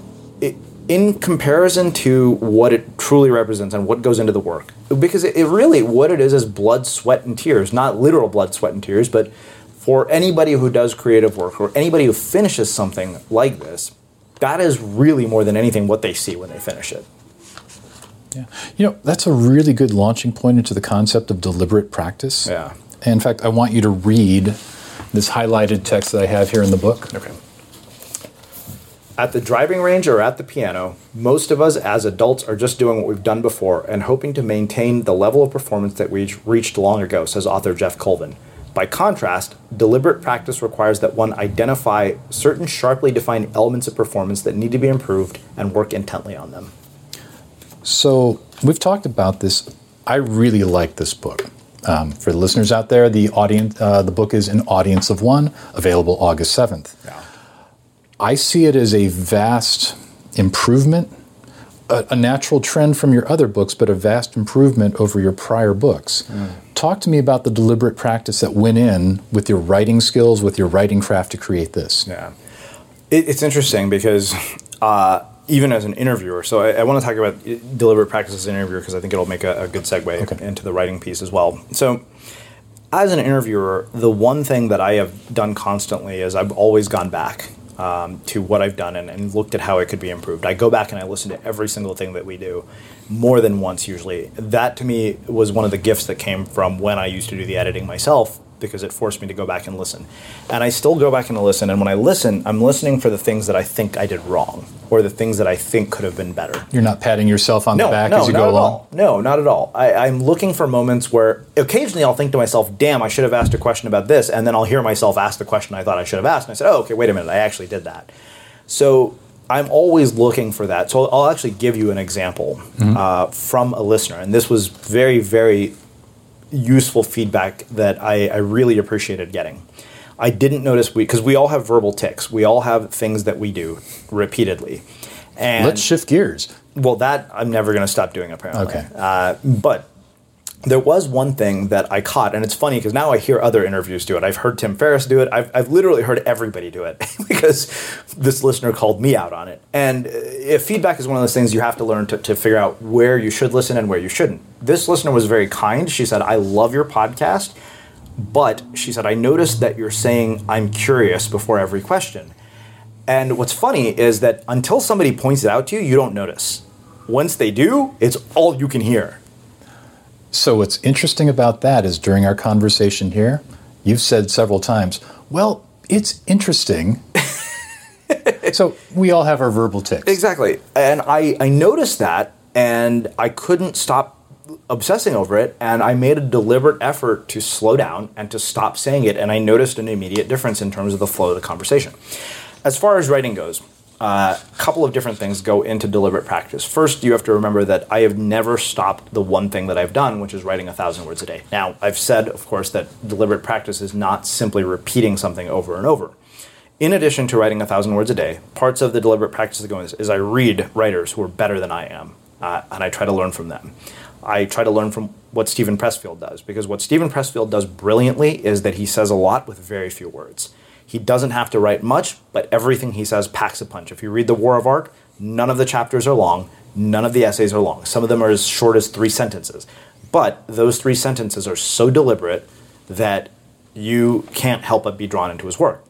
in comparison to what it truly represents and what goes into the work, because it, it really what it is is blood, sweat, and tears. Not literal blood, sweat, and tears, but for anybody who does creative work or anybody who finishes something like this, that is really more than anything what they see when they finish it. Yeah. You know, that's a really good launching point into the concept of deliberate practice. Yeah. in fact, I want you to read this highlighted text that I have here in the book. Okay. At the driving range or at the piano, most of us as adults are just doing what we've done before and hoping to maintain the level of performance that we reached long ago, says author Geoff Colvin. By contrast, deliberate practice requires that one identify certain sharply defined elements of performance that need to be improved and work intently on them. So we've talked about this. I really like this book. Um, for the listeners out there, the audience, uh, the book is an audience of one, available August seventh. Yeah. I see it as a vast improvement, a, a, natural trend from your other books, but a vast improvement over your prior books. Mm. Talk to me about the deliberate practice that went in with your writing skills, with your writing craft to create this. Yeah, it, it's interesting because. Uh, even as an interviewer. So I, I want to talk about deliberate practice as an interviewer because I think it'll make a, a good segue okay. into the writing piece as well. So as an interviewer, the one thing that I have done constantly is I've always gone back um, to what I've done and, and, looked at how it could be improved. I go back and I listen to every single thing that we do more than once usually. That to me was one of the gifts that came from when I used to do the editing myself because it forced me to go back and listen. And I still go back and listen. And when I listen, I'm listening for the things that I think I did wrong or the things that I think could have been better. You're not patting yourself on no, the back no, as you go along? All. No, not at all. I, am looking for moments where occasionally I'll think to myself, damn, I should have asked a question about this. And then I'll hear myself ask the question I thought I should have asked. And I said, oh, okay, wait a minute, I actually did that. So I'm always looking for that. So I'll actually give you an example mm-hmm. uh, from a listener. And this was very, very useful feedback that I, I really appreciated getting. I didn't notice we because we all have verbal tics. We all have things that we do repeatedly. And let's shift gears. Well, that I'm never going to stop doing apparently. Okay. Uh, but there was one thing that I caught, and it's funny because now I hear other interviews do it. I've heard Tim Ferriss do it. I've, I've literally heard everybody do it <laughs> because this listener called me out on it. And uh, if feedback is one of those things you have to learn to, to figure out where you should listen and where you shouldn't. This listener was very kind. She said, I love your podcast, but she said, I noticed that you're saying I'm curious before every question. And what's funny is that until somebody points it out to you, you don't notice. Once they do, it's all you can hear. So, what's interesting about that is during our conversation here, you've said several times, well, it's interesting. <laughs> so, we all have our verbal tics. Exactly. And I, I noticed that and I couldn't stop obsessing over it. And I made a deliberate effort to slow down and to stop saying it. And I noticed an immediate difference in terms of the flow of the conversation. As far as writing goes, a uh, couple of different things go into deliberate practice. First, you have to remember that I have never stopped the one thing that I've done, which is writing a thousand words a day. Now, I've said, of course, that deliberate practice is not simply repeating something over and over. In addition to writing a thousand words a day, parts of the deliberate practice that go into this is I read writers who are better than I am, uh, and I try to learn from them. I try to learn from what Steven Pressfield does, because what Steven Pressfield does brilliantly is that he says a lot with very few words. He doesn't have to write much, but everything he says packs a punch. If you read The War of Art, none of the chapters are long, none of the essays are long. Some of them are as short as three sentences. But those three sentences are so deliberate that you can't help but be drawn into his work.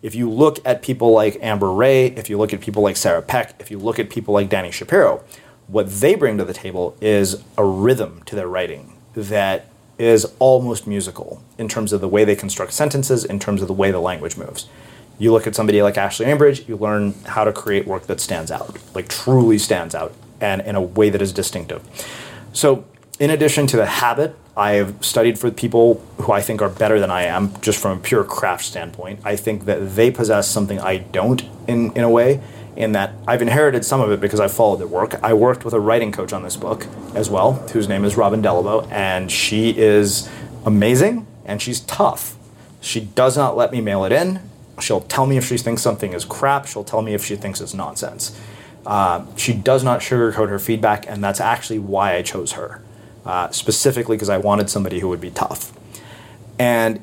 If you look at people like Amber Rae, if you look at people like Sarah Peck, if you look at people like Dani Shapiro, what they bring to the table is a rhythm to their writing that is almost musical in terms of the way they construct sentences, in terms of the way the language moves. You look at somebody like Ashley Ambirge, you learn how to create work that stands out, like truly stands out, and in a way that is distinctive. So, in addition to the habit, I have studied for people who I think are better than I am, just from a pure craft standpoint. I think that they possess something I don't in, in a way, in that I've inherited some of it because I followed their work. I worked with a writing coach on this book as well, whose name is Robin Dellabough, and she is amazing and she's tough. She does not let me mail it in. She'll tell me if she thinks something is crap. She'll tell me if she thinks it's nonsense. Uh, she does not sugarcoat her feedback, and that's actually why I chose her, uh, specifically because I wanted somebody who would be tough. And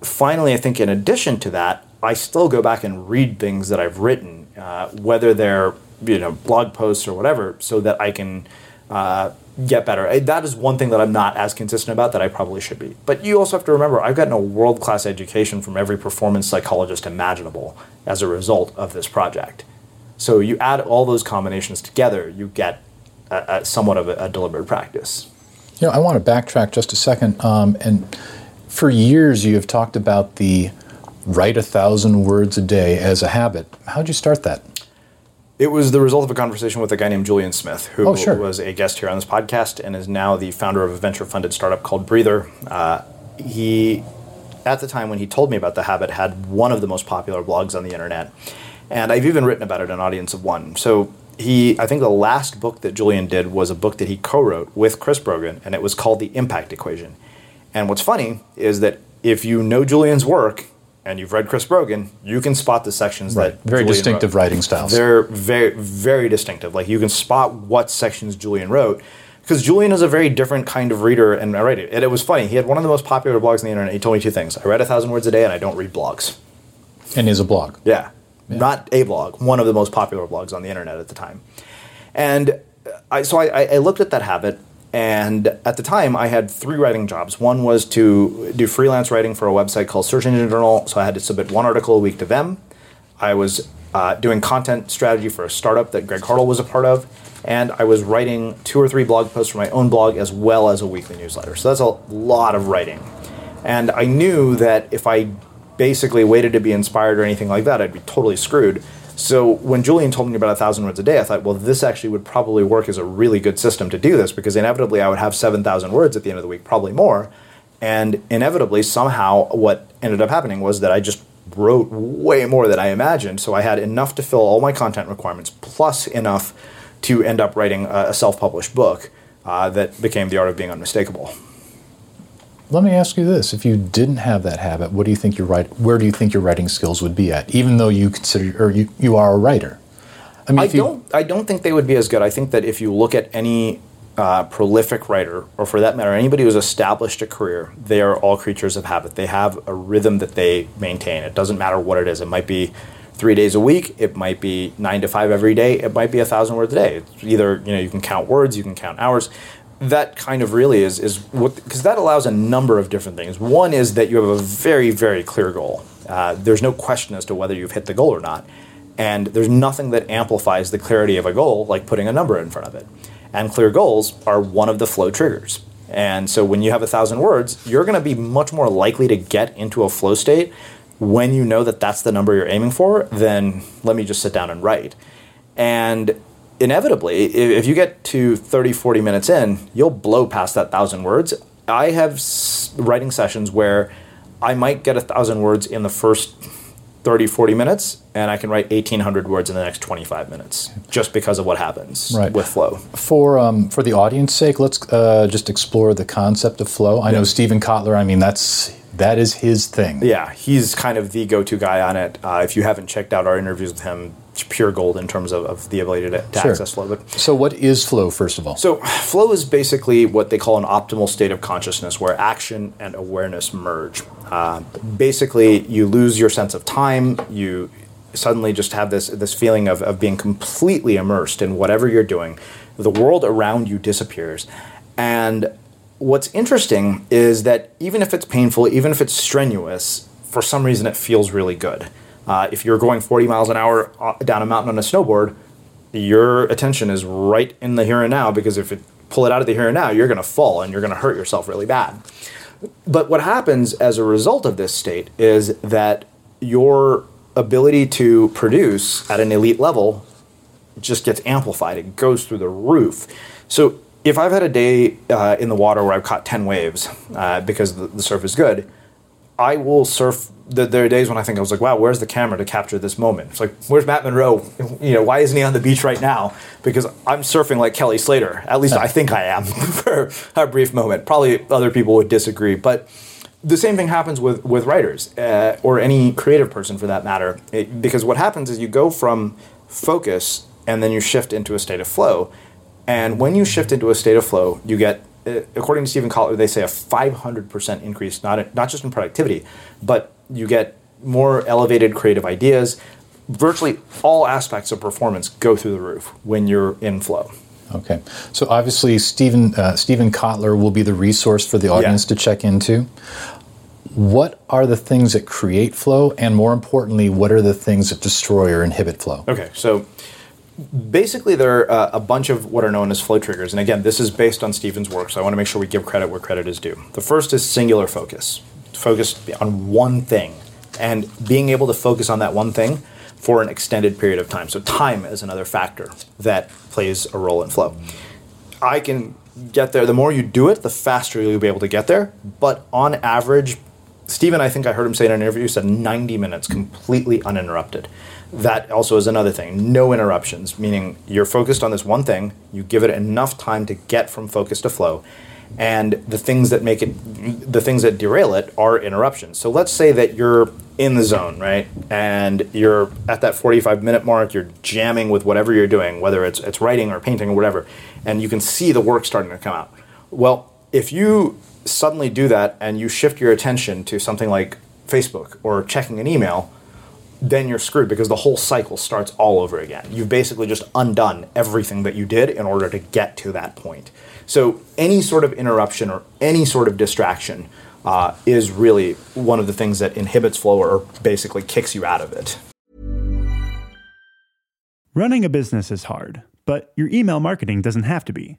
finally, I think in addition to that, I still go back and read things that I've written, uh, whether they're you know blog posts or whatever, so that I can uh, get better. That is one thing that I'm not as consistent about that I probably should be. But you also have to remember, I've gotten a world class education from every performance psychologist imaginable as a result of this project. So you add all those combinations together, you get a, a somewhat of a, a, deliberate practice. You know, I want to backtrack just a second. Um, and for years, you have talked about the write a thousand words a day as a habit. How'd you start that? It was the result of a conversation with a guy named Julien Smith, who oh, sure. was a guest here on this podcast and is now the founder of a venture funded startup called Breather. Uh, he, at the time when he told me about the habit, had one of the most popular blogs on the internet. And I've even written about it in an Audience of One. So he, I think the last book that Julien did was a book that he co wrote with Chris Brogan, and it was called The Impact Equation. And what's funny is that if you know Julien's work, and you've read Chris Brogan, you can spot the sections right. that very Julien distinctive wrote. writing styles. They're very very distinctive. Like you can spot what sections Julien wrote because Julien is a very different kind of reader and writer. And it was funny. He had one of the most popular blogs on the internet. He told me two things: I read a thousand words a day, and I don't read blogs. And is a blog. Yeah. yeah. not a blog. One of the most popular blogs on the internet at the time. And I, so I, I looked at that habit and at the time, I had three writing jobs. One was to do freelance writing for a website called Search Engine Journal. So I had to submit one article a week to them. I was uh, doing content strategy for a startup that Greg Hartle was a part of. And I was writing two or three blog posts for my own blog as well as a weekly newsletter. So that's a lot of writing. And I knew that if I basically waited to be inspired or anything like that, I'd be totally screwed. So when Julien told me about a thousand words a day, I thought, well, this actually would probably work as a really good system to do this because inevitably I would have 7,000 words at the end of the week, probably more. And inevitably, somehow, what ended up happening was that I just wrote way more than I imagined. So I had enough to fill all my content requirements, plus enough to end up writing a, self published book uh, that became The Art of Being Unmistakable. Let me ask you this: If you didn't have that habit, what do you think your write? Where do you think your writing skills would be at? Even though you consider or you, you are a writer. I mean, I don't. I don't think they would be as good. I think that if you look at any uh, prolific writer, or for that matter, anybody who's established a career, they are all creatures of habit. They have a rhythm that they maintain. It doesn't matter what it is. It might be three days a week. It might be nine to five every day. It might be a thousand words a day. It's either you know you can count words, you can count hours that kind of really is is what because that allows a number of different things. One is that you have a very very clear goal. Uh, there's no question as to whether you've hit the goal or not, and there's nothing that amplifies the clarity of a goal like putting a number in front of it. And clear goals are one of the flow triggers. And so when you have a thousand words, you're going to be much more likely to get into a flow state when you know that that's the number you're aiming for than let me just sit down and write. And inevitably, if you get to 30, 40 minutes in, you'll blow past that thousand words. I have writing sessions where I might get a thousand words in the first 30, 40 minutes, and I can write 1,800 words in the next 25 minutes just because of what happens right. with flow. For, um, for the audience sake, let's uh, just explore the concept of flow. I know Steven Kotler, I mean, that's that is his thing. Yeah, he's kind of the go-to guy on it. Uh, if you haven't checked out our interviews with him, pure gold in terms of, of the ability to, to sure. access flow. But so, what is flow? First of all, so flow is basically what they call an optimal state of consciousness, where action and awareness merge. Uh, basically, you lose your sense of time. You suddenly just have this this feeling of, of being completely immersed in whatever you're doing. The world around you disappears, and what's interesting is that even if it's painful, even if it's strenuous, for some reason it feels really good. Uh, if you're going 40 miles an hour uh, down a mountain on a snowboard, your attention is right in the here and now because if you pull it out of the here and now, you're going to fall and you're going to hurt yourself really bad. But what happens as a result of this state is that your ability to produce at an elite level just gets amplified. It goes through the roof. So if I've had a day uh, in the water where I've caught 10 waves uh, because the, the surf is good, I will surf. The, there are days when I think I was like, "Wow, where's the camera to capture this moment?" It's like, "Where's Matt Monroe? You know, why isn't he on the beach right now?" Because I'm surfing like Kelly Slater. At least I think I am <laughs> for a brief moment. Probably other people would disagree, but the same thing happens with with writers uh, or any creative person for that matter. It, because what happens is you go from focus and then you shift into a state of flow, and when you shift into a state of flow, you get according to Steven Kotler, they say a 500% increase, not, not just in productivity, but you get more elevated creative ideas. Virtually all aspects of performance go through the roof when you're in flow. Okay. So obviously, Stephen, uh, Steven Kotler will be the resource for the audience yeah. to check into. What are the things that create flow? And more importantly, what are the things that destroy or inhibit flow? Okay. So basically there are uh, a bunch of what are known as flow triggers. And again this is based on steven's work so i want to make sure we give credit where credit is due. The first is singular focus. Focus on one thing. And being able to focus on that one thing for an extended period of time. So time is another factor that plays a role in flow. I can get there. The more you do it the faster you'll be able to get there. But on average Steven, I think I heard him say in an interview, said 90 minutes completely uninterrupted that also is another thing. No interruptions, meaning you're focused on this one thing, you give it enough time to get from focus to flow, and the things that make it, the things that derail it are interruptions. So let's say that you're in the zone, right? And you're at that 45 minute mark, you're jamming with whatever you're doing, whether it's, it's writing or painting or whatever, and you can see the work starting to come out. Well, if you suddenly do that and you shift your attention to something like Facebook or checking an email, then you're screwed because the whole cycle starts all over again. You've basically just undone everything that you did in order to get to that point. So, any sort of interruption or any sort of distraction uh, is really one of the things that inhibits flow or basically kicks you out of it. Running a business is hard, but your email marketing doesn't have to be.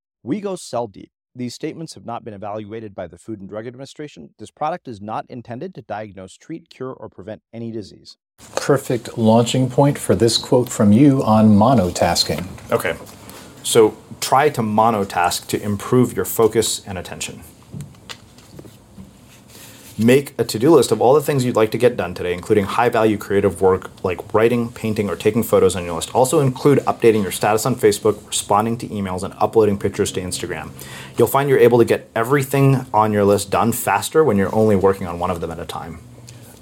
we go cell deep. These statements have not been evaluated by the Food and Drug Administration. This product is not intended to diagnose, treat, cure, or prevent any disease. Perfect launching point for this quote from you on monotasking. Okay. So try to monotask to improve your focus and attention. Make a to do list of all the things you'd like to get done today, including high value creative work like writing, painting, or taking photos on your list. Also, include updating your status on Facebook, responding to emails, and uploading pictures to Instagram. You'll find you're able to get everything on your list done faster when you're only working on one of them at a time.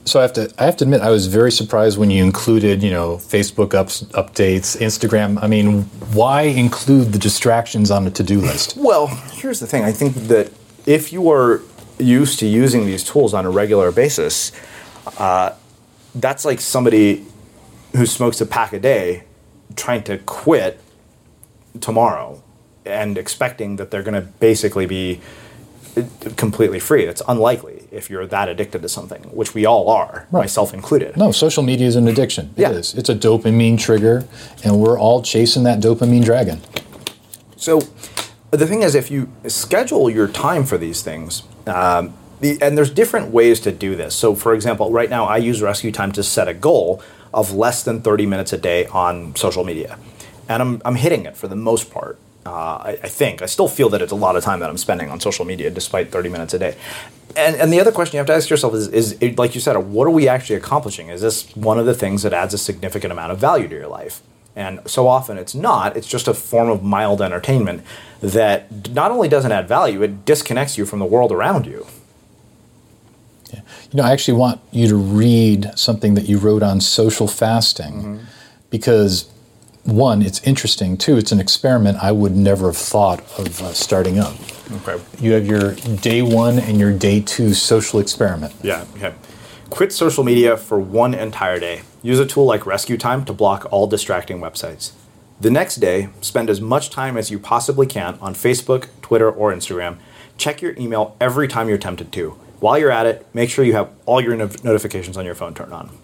So I have to I have to admit I was very surprised when you included you know Facebook ups, updates, Instagram. I mean, why include the distractions on the to do list? Well, here's the thing. I think that if you are used to using these tools on a regular basis, uh, that's like somebody who smokes a pack a day trying to quit tomorrow. and expecting that they're going to basically be completely free. It's unlikely if you're that addicted to something, which we all are, Right. myself included. No, social media is an addiction. It Yeah. is. It's a dopamine trigger, and we're all chasing that dopamine dragon. So the thing is, if you schedule your time for these things, um, the, and there's different ways to do this. So, for example, right now I use Rescue Time to set a goal of less than 30 minutes a day on social media, and I'm I'm hitting it for the most part. Uh, I, I think I still feel that it's a lot of time that I'm spending on social media, despite 30 minutes a day. And, and the other question you have to ask yourself is, is, is, like you said, what are we actually accomplishing? Is this one of the things that adds a significant amount of value to your life? And so often it's not. It's just a form of mild entertainment that not only doesn't add value, it disconnects you from the world around you. Yeah. You know, I actually want you to read something that you wrote on social fasting because, one, it's interesting. Two, it's an experiment I would never have thought of uh, starting up. Okay. You have your day one and your day two social experiment. Yeah. Okay. Quit social media for one entire day. Use a tool like Rescue Time to block all distracting websites. The next day, spend as much time as you possibly can on Facebook, Twitter, or Instagram. Check your email every time you're tempted to. While you're at it, make sure you have all your no- notifications on your phone turned on.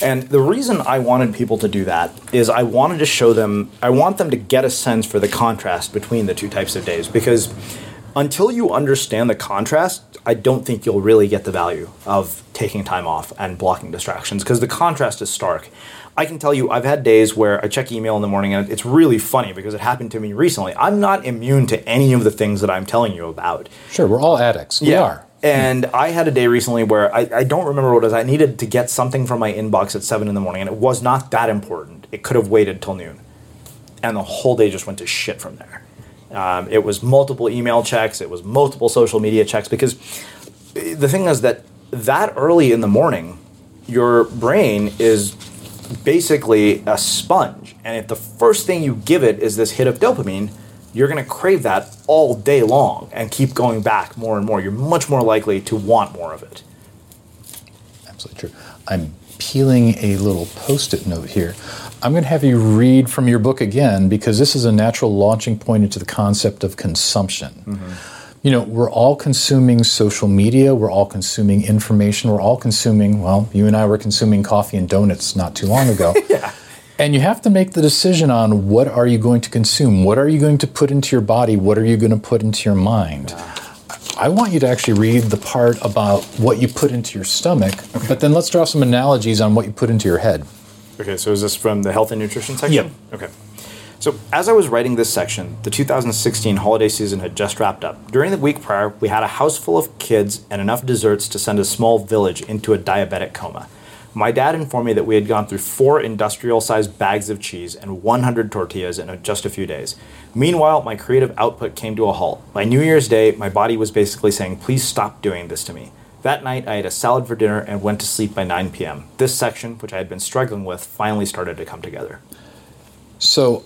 And the reason I wanted people to do that is I wanted to show them, I want them to get a sense for the contrast between the two types of days because until you understand the contrast, I don't think you'll really get the value of taking time off and blocking distractions because the contrast is stark. I can tell you, I've had days where I check email in the morning and it's really funny because it happened to me recently. I'm not immune to any of the things that I'm telling you about. Sure, we're all addicts. We are. And I had a day recently where I, I don't remember what it was. I needed to get something from my inbox at seven in the morning, and it was not that important. It could have waited till noon, and the whole day just went to shit from there. Um, it was multiple email checks. It was multiple social media checks because the thing is that that early in the morning, your brain is basically a sponge, and if the first thing you give it is this hit of dopamine, you're going to crave that all day long and keep going back more and more. You're much more likely to want more of it. Absolutely true. I'm peeling a little post it note here. I'm going to have you read from your book again because this is a natural launching point into the concept of consumption. Mm-hmm. You know, we're all consuming social media, we're all consuming information, we're all consuming, well, you and I were consuming coffee and donuts not too long ago. <laughs> Yeah. And you have to make the decision on what are you going to consume? What are you going to put into your body? What are you going to put into your mind? I want you to actually read the part about what you put into your stomach, but then let's draw some analogies on what you put into your head. Okay, so is this from the health and nutrition section? Yep. Okay. So, as I was writing this section, the 2016 holiday season had just wrapped up. During the week prior, we had a house full of kids and enough desserts to send a small village into a diabetic coma. My dad informed me that we had gone through four industrial sized bags of cheese and 100 tortillas in just a few days. Meanwhile, my creative output came to a halt. By New Year's Day, my body was basically saying, please stop doing this to me. That night, I ate a salad for dinner and went to sleep by 9 p.m. This section, which I had been struggling with, finally started to come together. So,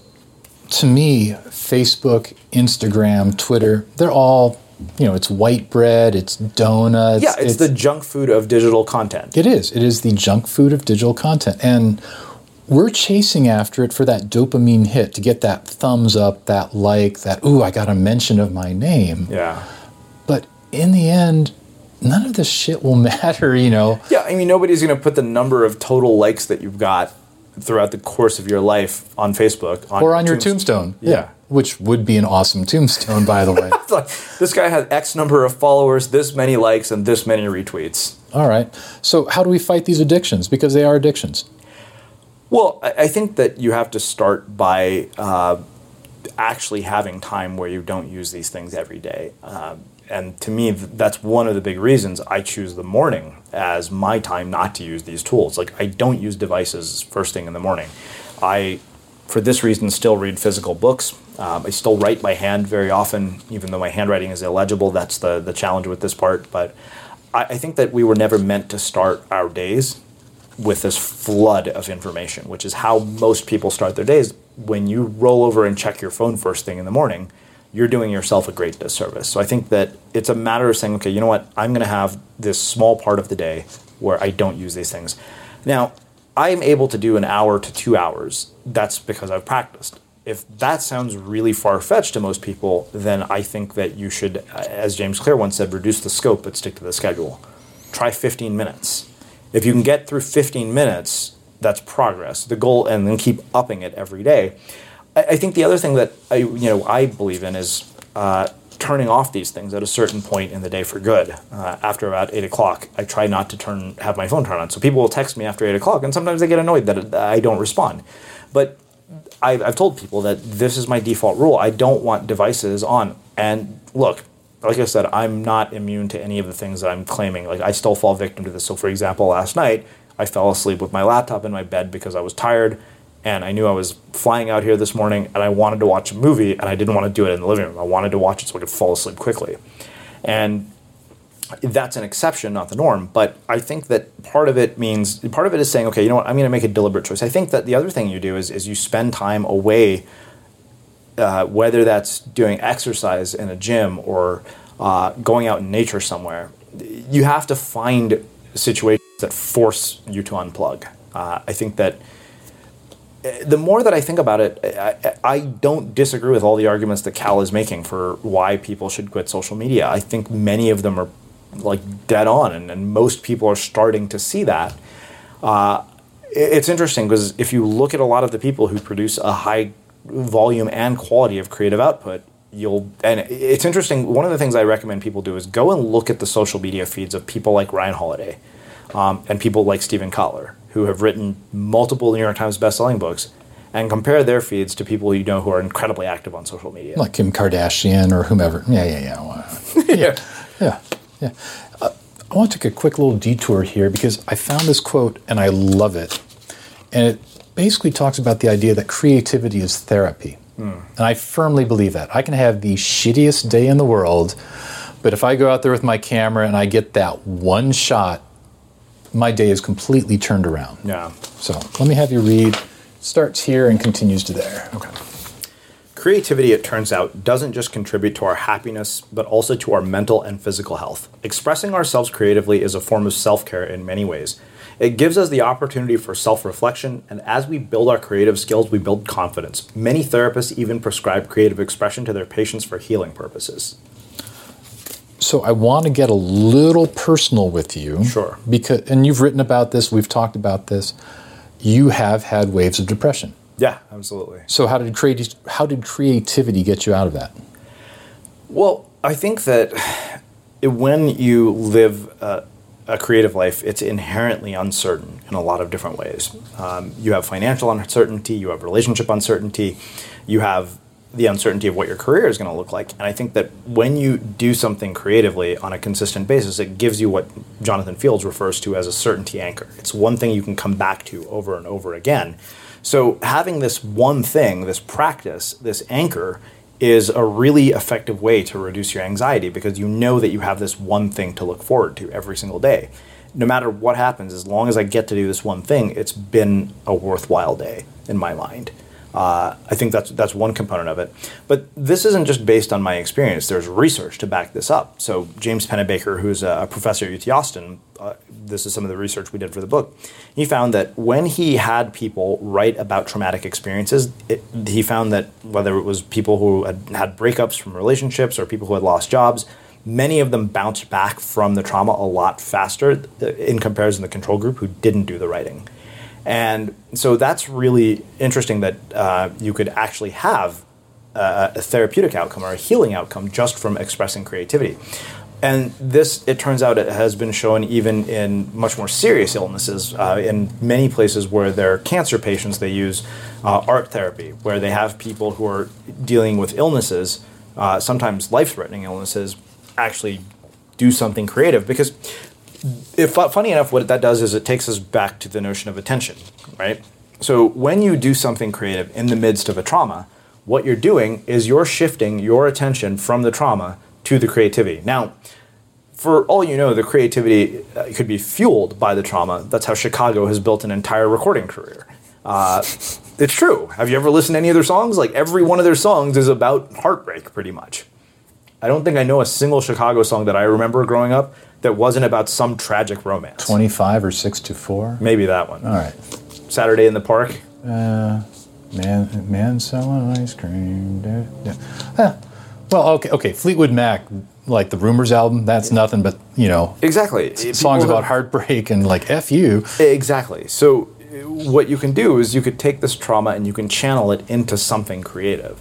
to me, Facebook, Instagram, Twitter, they're all, you know, it's white bread, it's donuts. Yeah, it's, the junk food of digital content. It is. It is the junk food of digital content. And we're chasing after it for that dopamine hit to get that thumbs up, that like, that, ooh, I got a mention of my name. Yeah. But in the end, none of this shit will <laughs> matter, you know. Yeah, I mean, nobody's going to put the number of total likes that you've got throughout the course of your life on Facebook. Or on your tombstone. Yeah. Which would be an awesome tombstone, by the way. <laughs> Like, this guy has X number of followers, this many likes, and this many retweets. All right. So, how do we fight these addictions? Because they are addictions. Well, I I think that you have to start by uh, actually having time where you don't use these things every day. Um, and to me, that's one of the big reasons I choose the morning as my time not to use these tools. Like, I don't use devices first thing in the morning. I, for this reason, still read physical books. Um, I still write by hand very often, even though my handwriting is illegible. That's the, the challenge with this part. But I, I think that we were never meant to start our days with this flood of information, which is how most people start their days. When you roll over and check your phone first thing in the morning, you're doing yourself a great disservice. So I think that it's a matter of saying, okay, you know what? I'm going to have this small part of the day where I don't use these things. Now, I'm able to do an hour to two hours. That's because I've practiced. if that sounds really far fetched to most people, then I think that you should, uh, as James Clear once said, reduce the scope but stick to the schedule. Try 15 minutes. If you can get through 15 minutes, that's progress. The goal, and then keep upping it every day. I, I think the other thing that I, you know, I believe in is uh, turning off these things at a certain point in the day for good. Uh, after about eight o'clock, I try not to turn have my phone turn on. So people will text me after eight o'clock, and sometimes they get annoyed that I don't respond. But I've, I've told people that this is my default rule. I don't want devices on. And look, like I said, I'm not immune to any of the things that I'm claiming. Like I still fall victim to this. So, for example, last night I fell asleep with my laptop in my bed because I was tired and I knew I was flying out here this morning and I wanted to watch a movie and I didn't want to do it in the living room. I wanted to watch it so I could fall asleep quickly. And that's an exception, not the norm. But I think that part of it means part of it is saying, okay, you know what, I'm going to make a deliberate choice. I think that the other thing you do is, is you spend time away, uh, whether that's doing exercise in a gym or uh, going out in nature somewhere. You have to find situations that force you to unplug. Uh, I think that the more that I think about it, I, I, don't disagree with all the arguments that Cal is making for why people should quit social media. I think many of them are like dead on, and, and most people are starting to see that. Uh, it's interesting because if you look at a lot of the people who produce a high volume and quality of creative output, you'll and it's interesting. One of the things I recommend people do is go and look at the social media feeds of people like Ryan Holiday um, and people like Steven Kotler, who have written multiple New York Times bestselling books, and compare their feeds to people you know who are incredibly active on social media, like Kim Kardashian or whomever. Yeah, yeah, yeah. <laughs> yeah, yeah. Yeah. Uh, I want to take a quick little detour here because I found this quote and I love it. And it basically talks about the idea that creativity is therapy. Mm. And I firmly believe that. I can have the shittiest day in the world, but if I go out there with my camera and I get that one shot, my day is completely turned around. Yeah. So let me have you read. Starts here and continues to there. Okay. Creativity, it turns out, doesn't just contribute to our happiness, but also to our mental and physical health. Expressing ourselves creatively is a form of self care in many ways. It gives us the opportunity for self reflection, and as we build our creative skills, we build confidence. Many therapists even prescribe creative expression to their patients for healing purposes. So I want to get a little personal with you. Sure. Because and you've written about this, we've talked about this. You have had waves of depression. Yeah, absolutely. So how did creati- how did creativity get you out of that? Well, I think that when you live a, a creative life, it's inherently uncertain in a lot of different ways. Um, you have financial uncertainty, you have relationship uncertainty, you have the uncertainty of what your career is going to look like. And I think that when you do something creatively on a consistent basis, it gives you what Jonathan Fields refers to as a certainty anchor. It's one thing you can come back to over and over again so having this one thing, this practice, this anchor, is a really effective way to reduce your anxiety because you know that you have this one thing to look forward to every single day. No matter what happens, as long as I get to do this one thing, it's been a worthwhile day in my mind. Uh, I think that's that's one component of it. But this isn't just based on my experience. There's research to back this up. So James Pennebaker, who's a professor at UT Austin, uh, this is some of the research we did for the book. He found that when he had people write about traumatic experiences, it, he found that whether it was people who had had breakups from relationships or people who had lost jobs, many of them bounced back from the trauma a lot faster in comparison to the control group who didn't do the writing. And so that's really interesting that uh, you could actually have a, a therapeutic outcome or a healing outcome just from expressing creativity. And this, it turns out, it has been shown even in much more serious illnesses. Uh, in many places where they're cancer patients, they use uh, art therapy, where they have people who are dealing with illnesses, uh, sometimes life threatening illnesses, actually do something creative. Because if, funny enough, what that does is it takes us back to the notion of attention, right? So when you do something creative in the midst of a trauma, what you're doing is you're shifting your attention from the trauma to the creativity. Now, for all you know, the creativity uh, could be fueled by the trauma. That's how Chicago has built an entire recording career. Uh, it's true. Have you ever listened to any of their songs? Like every one of their songs is about heartbreak, pretty much. I don't think I know a single Chicago song that I remember growing up that wasn't about some tragic romance. 25 or 6 to 4? Maybe that one. All right. Saturday in the Park? Uh, Man, man selling ice cream. Yeah. Huh. Well, okay, okay. Fleetwood Mac, like the Rumours album, that's nothing but you know Exactly. songs People about have- heartbreak and like f you. Exactly. So, uh, what you can do is you could take this trauma and you can channel it into something creative.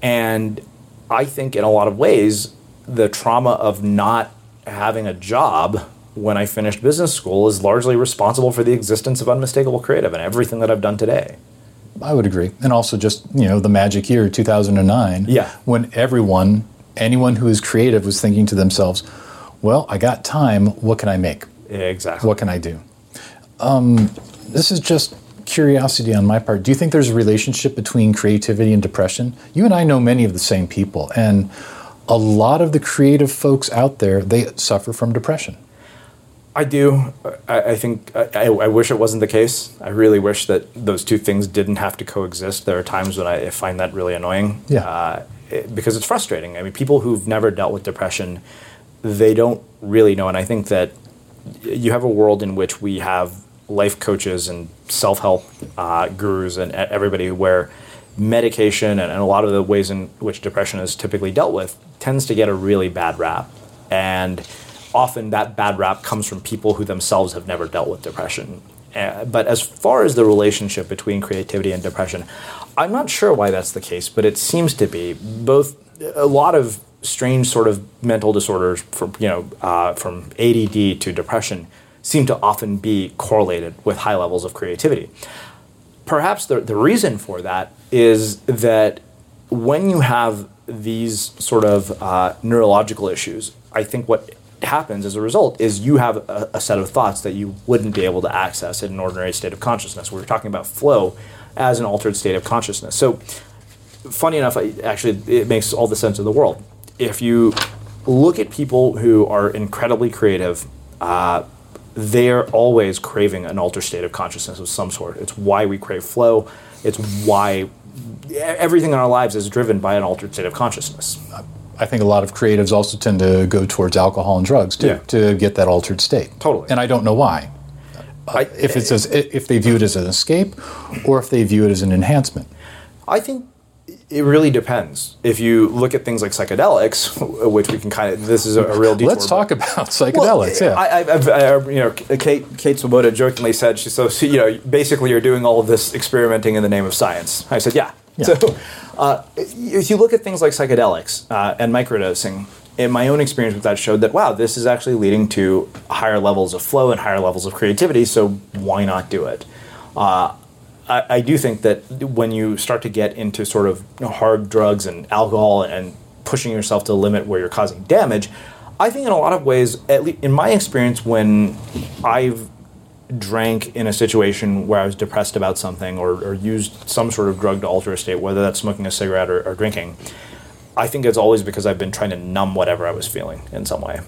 And I think, in a lot of ways, the trauma of not having a job when I finished business school is largely responsible for the existence of Unmistakable Creative and everything that I've done today. I would agree, and also just you know the magic year 2009. Yeah. when everyone, anyone who is creative, was thinking to themselves, "Well, I got time. What can I make? Exactly. What can I do?" Um, this is just curiosity on my part. Do you think there's a relationship between creativity and depression? You and I know many of the same people, and a lot of the creative folks out there they suffer from depression. I do. I, I think I, I wish it wasn't the case. I really wish that those two things didn't have to coexist. There are times when I find that really annoying. Yeah. Uh, it- because it's frustrating. I mean, people who've never dealt with depression, they don't really know. And I think that you have a world in which we have life coaches and self-help uh, gurus and everybody where medication and, and a lot of the ways in which depression is typically dealt with tends to get a really bad rap. And often that bad rap comes from people who themselves have never dealt with depression. Uh, but as far as the relationship between creativity and depression i'm not sure why that's the case but it seems to be. Both a lot of strange sort of mental disorders from you know uh, from add to depression seem to often be correlated with high levels of creativity. Perhaps the, the reason for that is that when you have these sort of uh, neurological issues, I think what happens as a result is you have a, a set of thoughts that you wouldn't be able to access in an ordinary state of consciousness. We were talking about flow as an altered state of consciousness. So, funny enough, I, actually, it makes all the sense in the world. If you look at people who are incredibly creative, uh, they're always craving an altered state of consciousness of some sort. It's why we crave flow. It's why everything in our lives is driven by an altered state of consciousness. I think a lot of creatives also tend to go towards alcohol and drugs too Yeah. to get that altered state. Totally. And I don't know why. I, If it's as, if they view it as an escape, or if they view it as an enhancement. I think it really depends. If you look at things like psychedelics, <laughs> which we can kind of, this is a, a real detour. Let's talk about <laughs> psychedelics. yeah. I, I, I've, I, you know, Kate Kate Swoboda jokingly said she so, so you know basically you're doing all of this experimenting in the name of science. I said yeah. So uh, if you look at things like psychedelics uh, and microdosing, in my own experience with that showed that wow this is actually leading to higher levels of flow and higher levels of creativity. So why not do it? Uh, I, I do think that when you start to get into sort of you know, hard drugs and alcohol and pushing yourself to the limit where you're causing damage, I think in a lot of ways, at least in my experience, when I've drank in a situation where I was depressed about something or, or used some sort of drug to alter a state, whether that's smoking a cigarette or, or drinking, I think it's always because I've been trying to numb whatever I was feeling in some way.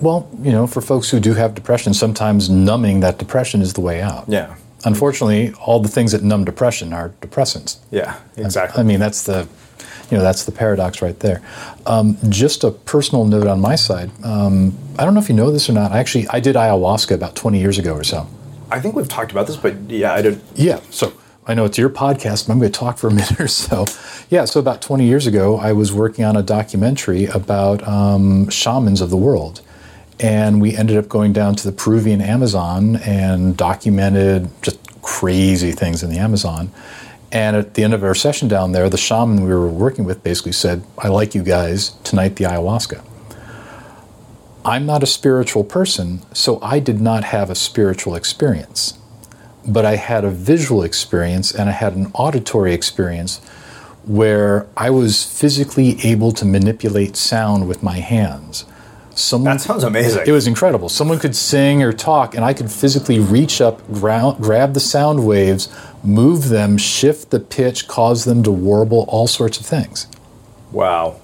well, you know, for folks who do have depression, sometimes numbing that depression is the way out. Yeah. Unfortunately, all the things that numb depression are depressants. Yeah, exactly. I mean, that's the, you know, that's the paradox right there. Um, just a personal note on my side. Um, I don't know if you know this or not. I actually I did ayahuasca about 20 years ago or so. I think we've talked about this, but yeah, I don't. Yeah. So I know it's your podcast, but I'm going to talk for a <laughs> minute or so. Yeah. So about 20 years ago, I was working on a documentary about um, shamans of the world. And we ended up going down to the Peruvian Amazon and documented just crazy things in the Amazon. And at the end of our session down there, the shaman we were working with basically said, I like you guys, tonight the ayahuasca. I'm not a spiritual person, so I did not have a spiritual experience but I had a visual experience and I had an auditory experience where I was physically able to manipulate sound with my hands. Someone, That sounds amazing. It was incredible. Someone could sing or talk, and I could physically reach up, grou- grab the sound waves, move them, shift the pitch, cause them to warble, all sorts of things. Wow.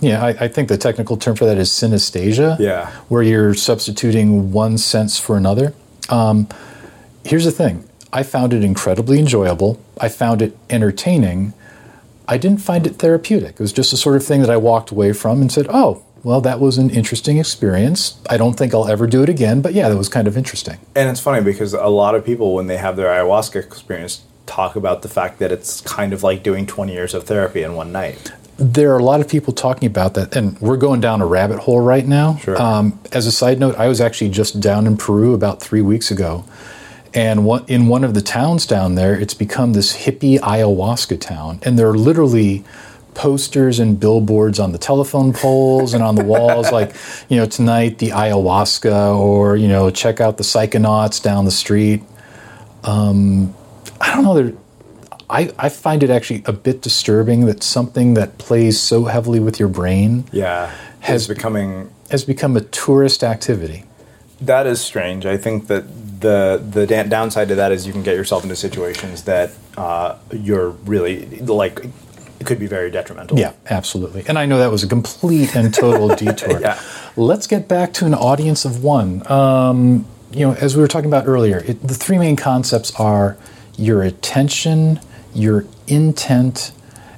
Yeah, I, I think the technical term for that is synesthesia. Yeah. Where you're substituting one sense for another. Um, here's the thing I found it incredibly enjoyable, I found it entertaining. I didn't find it therapeutic. It was just the sort of thing that I walked away from and said, oh, well, that was an interesting experience. I don't think I'll ever do it again, but yeah, that was kind of interesting. And it's funny because a lot of people, when they have their ayahuasca experience, talk about the fact that it's kind of like doing 20 years of therapy in one night. There are a lot of people talking about that, and we're going down a rabbit hole right now. Sure. Um, as a side note, I was actually just down in Peru about three weeks ago, and one, in one of the towns down there, it's become this hippie ayahuasca town, and there are literally posters and billboards on the telephone poles and on the walls, like you know, tonight the ayahuasca, or you know, check out the psychonauts down the street. Um, I don't know. There, I, I find it actually a bit disturbing that something that plays so heavily with your brain Yeah. Has- becoming has become a tourist activity. that is strange. I think that the the da- downside to that is you can get yourself into situations that uh, you're really like it could be very detrimental. Yeah, absolutely. And I know that was a complete and total <laughs> detour. Yeah. Let's get back to an audience of one. Um, you know, as we were talking about earlier, it, the three main concepts are your attention, your intent,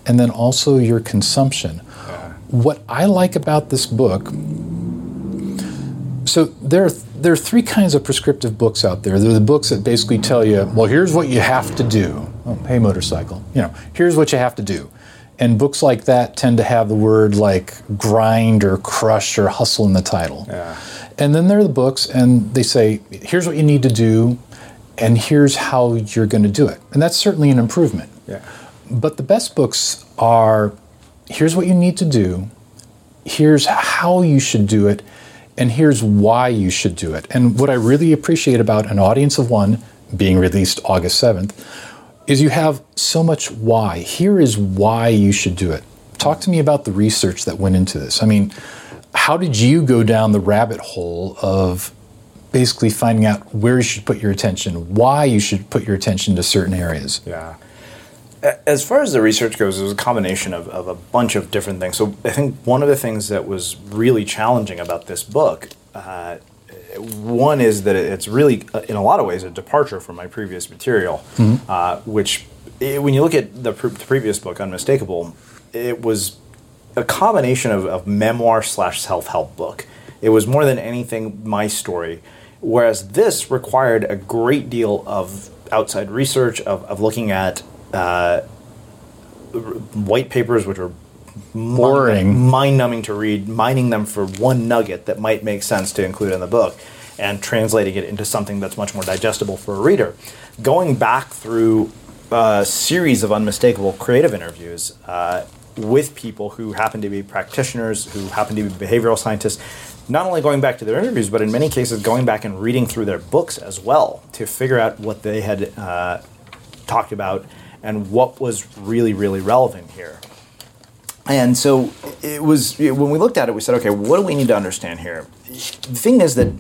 and then also your consumption. What I like about this book, so there are, there are three kinds of prescriptive books out there. There are the books that basically tell you, well, here's what you have to do. Oh, hey, motorcycle. You know, here's what you have to do. And books like that tend to have the word like grind or crush or hustle in the title. Yeah. And then there are the books, and they say, here's what you need to do, and here's how you're going to do it. And that's certainly an improvement. Yeah. But the best books are here's what you need to do, here's how you should do it, and here's why you should do it. And what I really appreciate about An Audience of One being released August 7th is you have so much why. Here is why you should do it. Talk to me about the research that went into this. I mean, how did you go down the rabbit hole of basically finding out where you should put your attention, why you should put your attention to certain areas? Yeah. As far as the research goes, it was a combination of, of a bunch of different things. So I think one of the things that was really challenging about this book, uh, one is that it's really, uh, in a lot of ways, a departure from my previous material, uh, which, eh, when you look at the, pre- the previous book, Unmistakable, it was a combination of, of memoir slash self help book. It was more than anything my story, whereas this required a great deal of outside research, of, of looking at uh, white papers, which are Boring. mind numbing to read, mining them for one nugget that might make sense to include in the book, and translating it into something that's much more digestible for a reader. Going back through a series of unmistakable creative interviews uh, with people who happen to be practitioners, who happen to be behavioral scientists, not only going back to their interviews, but in many cases going back and reading through their books as well to figure out what they had uh, talked about and what was really, really relevant here. And so it was when we looked at it, we said, okay, what do we need to understand here? The thing is that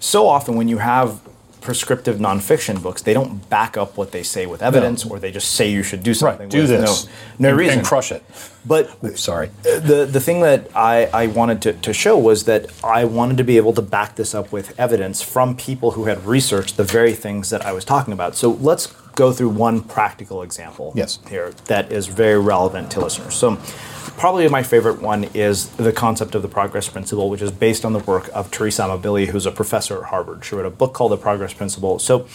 so often when you have prescriptive nonfiction books, they don't back up what they say with evidence, or they just say you should do something. Right, do this. No, no and, reason. And crush it. But Sorry. the the thing that I, I wanted to, to show was that I wanted to be able to back this up with evidence from people who had researched the very things that I was talking about. So let's go through one practical example Yes. here that is very relevant to listeners. So probably my favorite one is the concept of the progress principle, which is based on the work of Teresa Amabile, who's a professor at Harvard. She wrote a book called The Progress Principle. So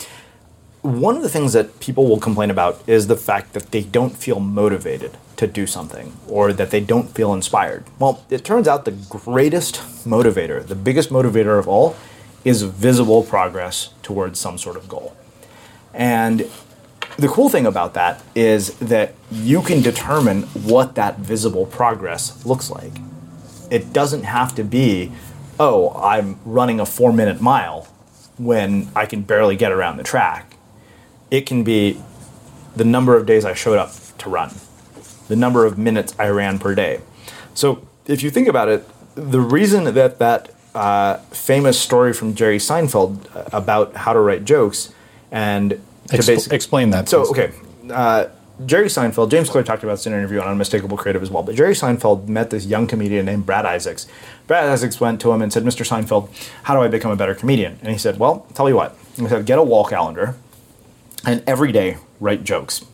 one of the things that people will complain about is the fact that they don't feel motivated to do something or that they don't feel inspired. Well, it turns out the greatest motivator, the biggest motivator of all, is visible progress towards some sort of goal. And the cool thing about that is that you can determine what that visible progress looks like. It doesn't have to be, oh, I'm running a four minute mile when I can barely get around the track. It can be the number of days I showed up to run, the number of minutes I ran per day. So if you think about it, the reason that that uh, famous story from Jerry Seinfeld uh, about how to write jokes and to Expl- basic- explain that, So please. okay, uh, Jerry Seinfeld, James Clear talked about this in an interview on Unmistakable Creative as well. But Jerry Seinfeld met this young comedian named Brad Isaacs. Brad Isaacs went to him and said, "Mr. Seinfeld, how do I become a better comedian?" And he said, "Well, tell you what." He said, "Get a wall calendar, and every day write jokes.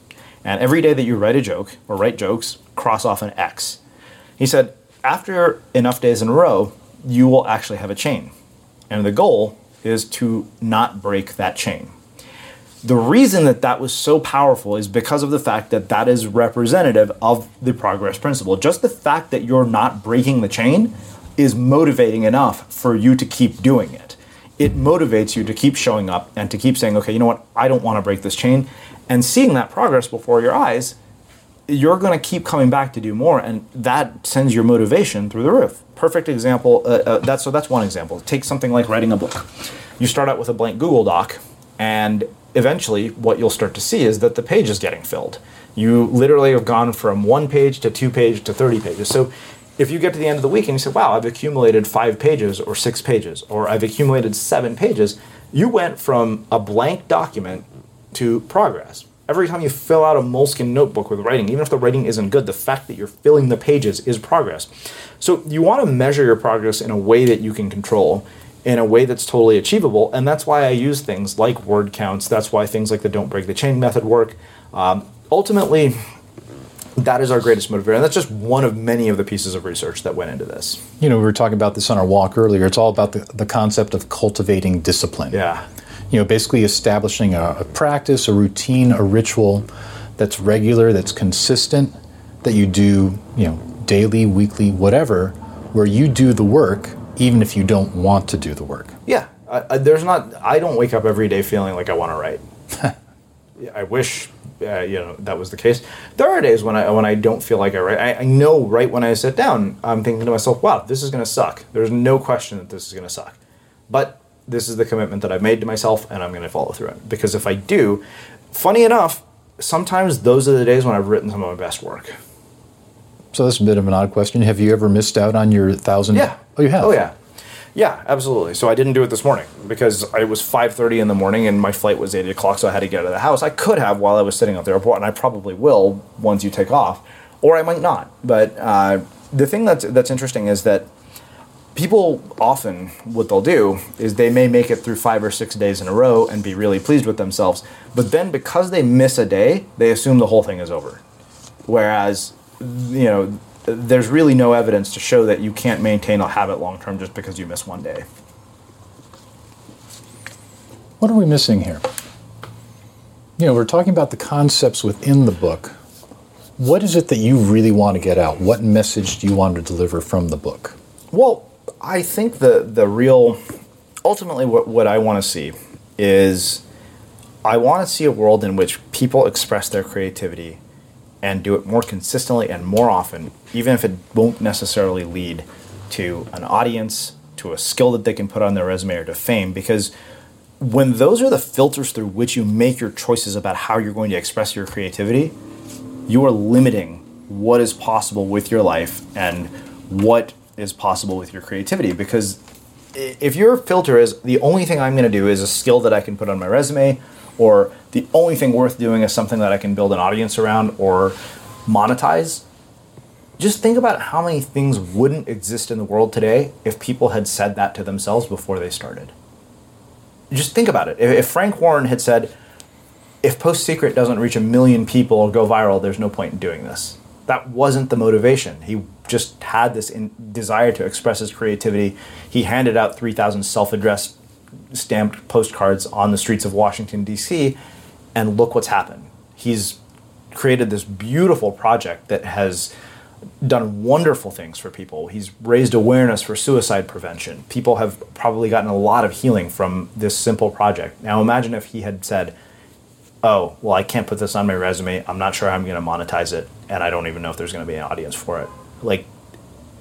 And every day that you write a joke or write jokes, cross off an X." He said, "After enough days in a row, you will actually have a chain, and the goal is to not break that chain." The reason that that was so powerful is because of the fact that that is representative of the progress principle. Just the fact that you're not breaking the chain is motivating enough for you to keep doing it. It motivates you to keep showing up and to keep saying, okay, you know what, I don't want to break this chain. And seeing that progress before your eyes, you're going to keep coming back to do more, and that sends your motivation through the roof. Perfect example. Uh, uh, that's so. That's one example. Take something like writing a book. You start out with a blank Google Doc, and eventually what you'll start to see is that the page is getting filled. You literally have gone from one page to two page to 30 pages. So if you get to the end of the week and you say, wow, I've accumulated five pages or six pages, or I've accumulated seven pages, you went from a blank document to progress. Every time you fill out a Moleskine notebook with writing, even if the writing isn't good, the fact that you're filling the pages is progress. So you want to measure your progress in a way that you can control in a way that's totally achievable. And that's why I use things like word counts. That's why things like the don't break the chain method work. Um, ultimately, that is our greatest motivator. And that's just one of many of the pieces of research that went into this. You know, we were talking about this on our walk earlier. It's all about the, the concept of cultivating discipline. Yeah. You know, basically establishing a, a practice, a routine, a ritual that's regular, that's consistent, that you do, you know, daily, weekly, whatever, where you do the work even if you don't want to do the work. Yeah, I, I, there's not. I don't wake up every day feeling like I want to write. <laughs> I wish uh, you know that was the case. There are days when I when I don't feel like I write. I, I know right when I sit down, I'm thinking to myself, "Wow, this is going to suck." There's no question that this is going to suck, but this is the commitment that I've made to myself, and I'm going to follow through it. Because if I do, funny enough, sometimes those are the days when I've written some of my best work. So that's a bit of an odd question. Have you ever missed out on your thousand? Yeah. Oh, you have. Oh yeah. Yeah, absolutely. So I didn't do it this morning because it was 5:30 in the morning and my flight was 8 o'clock, so I had to get out of the house. I could have while I was sitting at the airport, and I probably will once you take off, or I might not. But uh, the thing that's that's interesting is that people often what they'll do is they may make it through five or six days in a row and be really pleased with themselves, but then because they miss a day, they assume the whole thing is over. Whereas, you know, there's really no evidence to show that you can't maintain a habit long term just because you miss one day. What are we missing here? You know, we're talking about the concepts within the book. What is it that you really want to get out? What message do you want to deliver from the book? Well, I think the the real ultimately what, what I want to see is I want to see a world in which people express their creativity and do it more consistently and more often, even if it won't necessarily lead to an audience, to a skill that they can put on their resume or to fame. Because when those are the filters through which you make your choices about how you're going to express your creativity, you are limiting what is possible with your life and what is possible with your creativity. Because if your filter is the only thing I'm going to do is a skill that I can put on my resume or the only thing worth doing is something that I can build an audience around or monetize, just think about how many things wouldn't exist in the world today if people had said that to themselves before they started. Just think about it. If Frank Warren had said, if Post Secret doesn't reach a million people or go viral, there's no point in doing this. That wasn't the motivation. He just had this desire to express his creativity. He handed out 3,000 self addressed stamped postcards on the streets of Washington, D.C., and look what's happened. He's created this beautiful project that has done wonderful things for people. He's raised awareness for suicide prevention. People have probably gotten a lot of healing from this simple project. Now imagine if he had said, "Oh, well I can't put this on my resume. I'm not sure I'm going to monetize it and I don't even know if there's going to be an audience for it." Like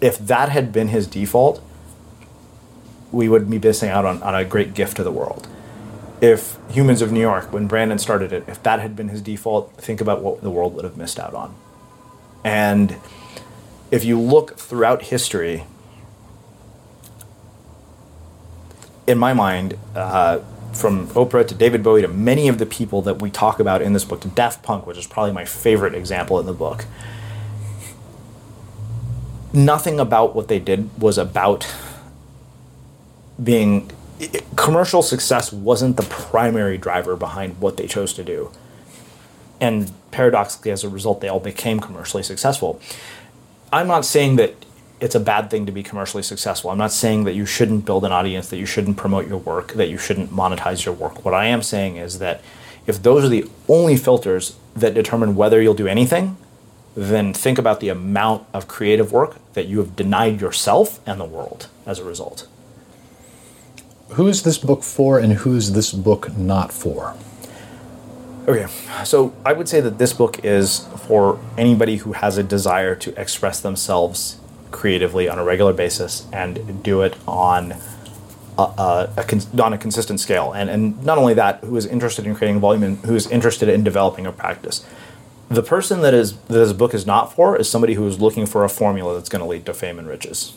if that had been his default, we would be missing out on, on a great gift to the world. If Humans of New York, when Brandon started it, if that had been his default, think about what the world would have missed out on. And if you look throughout history, in my mind, uh, from Oprah to David Bowie to many of the people that we talk about in this book, to Daft Punk, which is probably my favorite example in the book, nothing about what they did was about being commercial success wasn't the primary driver behind what they chose to do. And paradoxically, as a result, they all became commercially successful. I'm not saying that it's a bad thing to be commercially successful. I'm not saying that you shouldn't build an audience, that you shouldn't promote your work, that you shouldn't monetize your work. What I am saying is that if those are the only filters that determine whether you'll do anything, then think about the amount of creative work that you have denied yourself and the world as a result. Who is this book for and who is this book not for? Oh, okay, so I would say that this book is for anybody who has a desire to express themselves creatively on a regular basis and do it on a, a, a on a consistent scale. And, and not only that, who is interested in creating volume and who is interested in developing a practice. The person that is that this book is not for is somebody who is looking for a formula that's going to lead to fame and riches.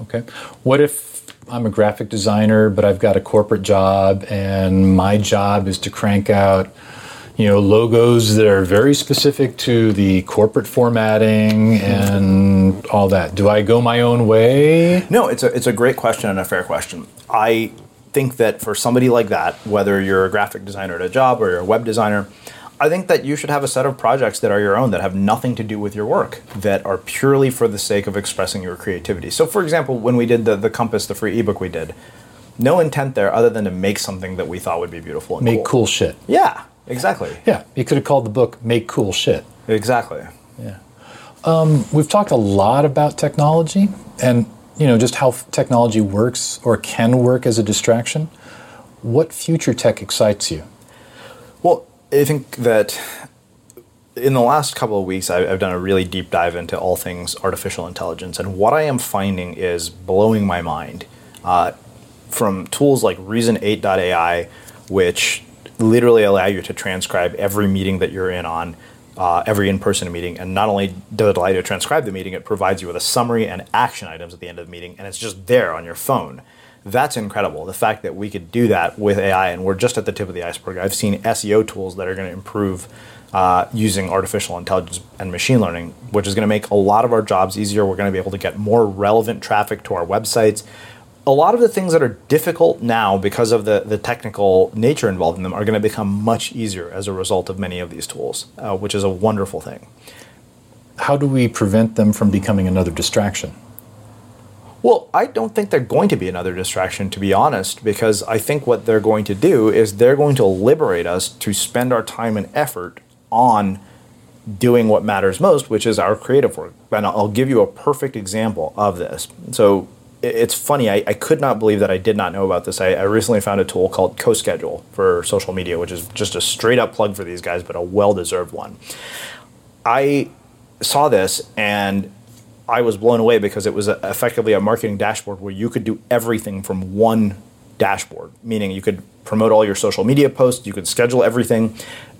Okay. What if I'm a graphic designer, but I've got a corporate job, and my job is to crank out, you know, logos that are very specific to the corporate formatting and all that. Do I go my own way? No, it's a it's a great question and a fair question. I think that for somebody like that, whether you're a graphic designer at a job or you're a web designer, I think that you should have a set of projects that are your own that have nothing to do with your work, that are purely for the sake of expressing your creativity. So, for example, when we did the, the Compass, the free ebook we did, no intent there other than to make something that we thought would be beautiful and Make cool. cool shit. Yeah, exactly. Yeah, you could have called the book Make Cool Shit. Exactly. Yeah. Um, we've talked a lot about technology and, you know, just how f- technology works or can work as a distraction. What future tech excites you? I think that in the last couple of weeks, I've done a really deep dive into all things artificial intelligence, and what I am finding is blowing my mind. Uh, from tools like Reason8.ai, which literally allow you to transcribe every meeting that you're in on, uh, every in-person meeting, and not only does it allow you to transcribe the meeting, it provides you with a summary and action items at the end of the meeting, and it's just there on your phone. That's incredible. The fact that we could do that with AI, and we're just at the tip of the iceberg. I've seen SEO tools that are going to improve uh, using artificial intelligence and machine learning, which is going to make a lot of our jobs easier. We're going to be able to get more relevant traffic to our websites. A lot of the things that are difficult now because of the, the technical nature involved in them are going to become much easier as a result of many of these tools, uh, which is a wonderful thing. How do we prevent them from becoming another distraction? Well, I don't think they're going to be another distraction, to be honest, because I think what they're going to do is they're going to liberate us to spend our time and effort on doing what matters most, which is our creative work. And I'll give you a perfect example of this. So it's funny, I, I could not believe that I did not know about this. I, I recently found a tool called CoSchedule for social media, which is just a straight up plug for these guys, but a well deserved one. I saw this and I was blown away because it was a, effectively a marketing dashboard where you could do everything from one dashboard, meaning you could promote all your social media posts, you could schedule everything.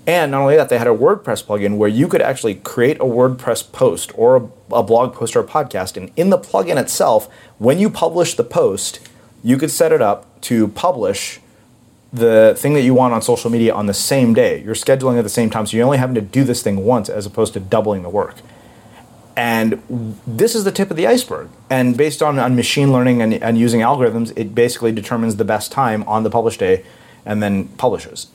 And not only that, they had a WordPress plugin where you could actually create a WordPress post or a, a blog post or a podcast. And in the plugin itself, when you publish the post, you could set it up to publish the thing that you want on social media on the same day. You're scheduling at the same time, so you're only having to do this thing once as opposed to doubling the work. And this is the tip of the iceberg. And based on, on machine learning and, and using algorithms, it basically determines the best time on the publish day and then publishes.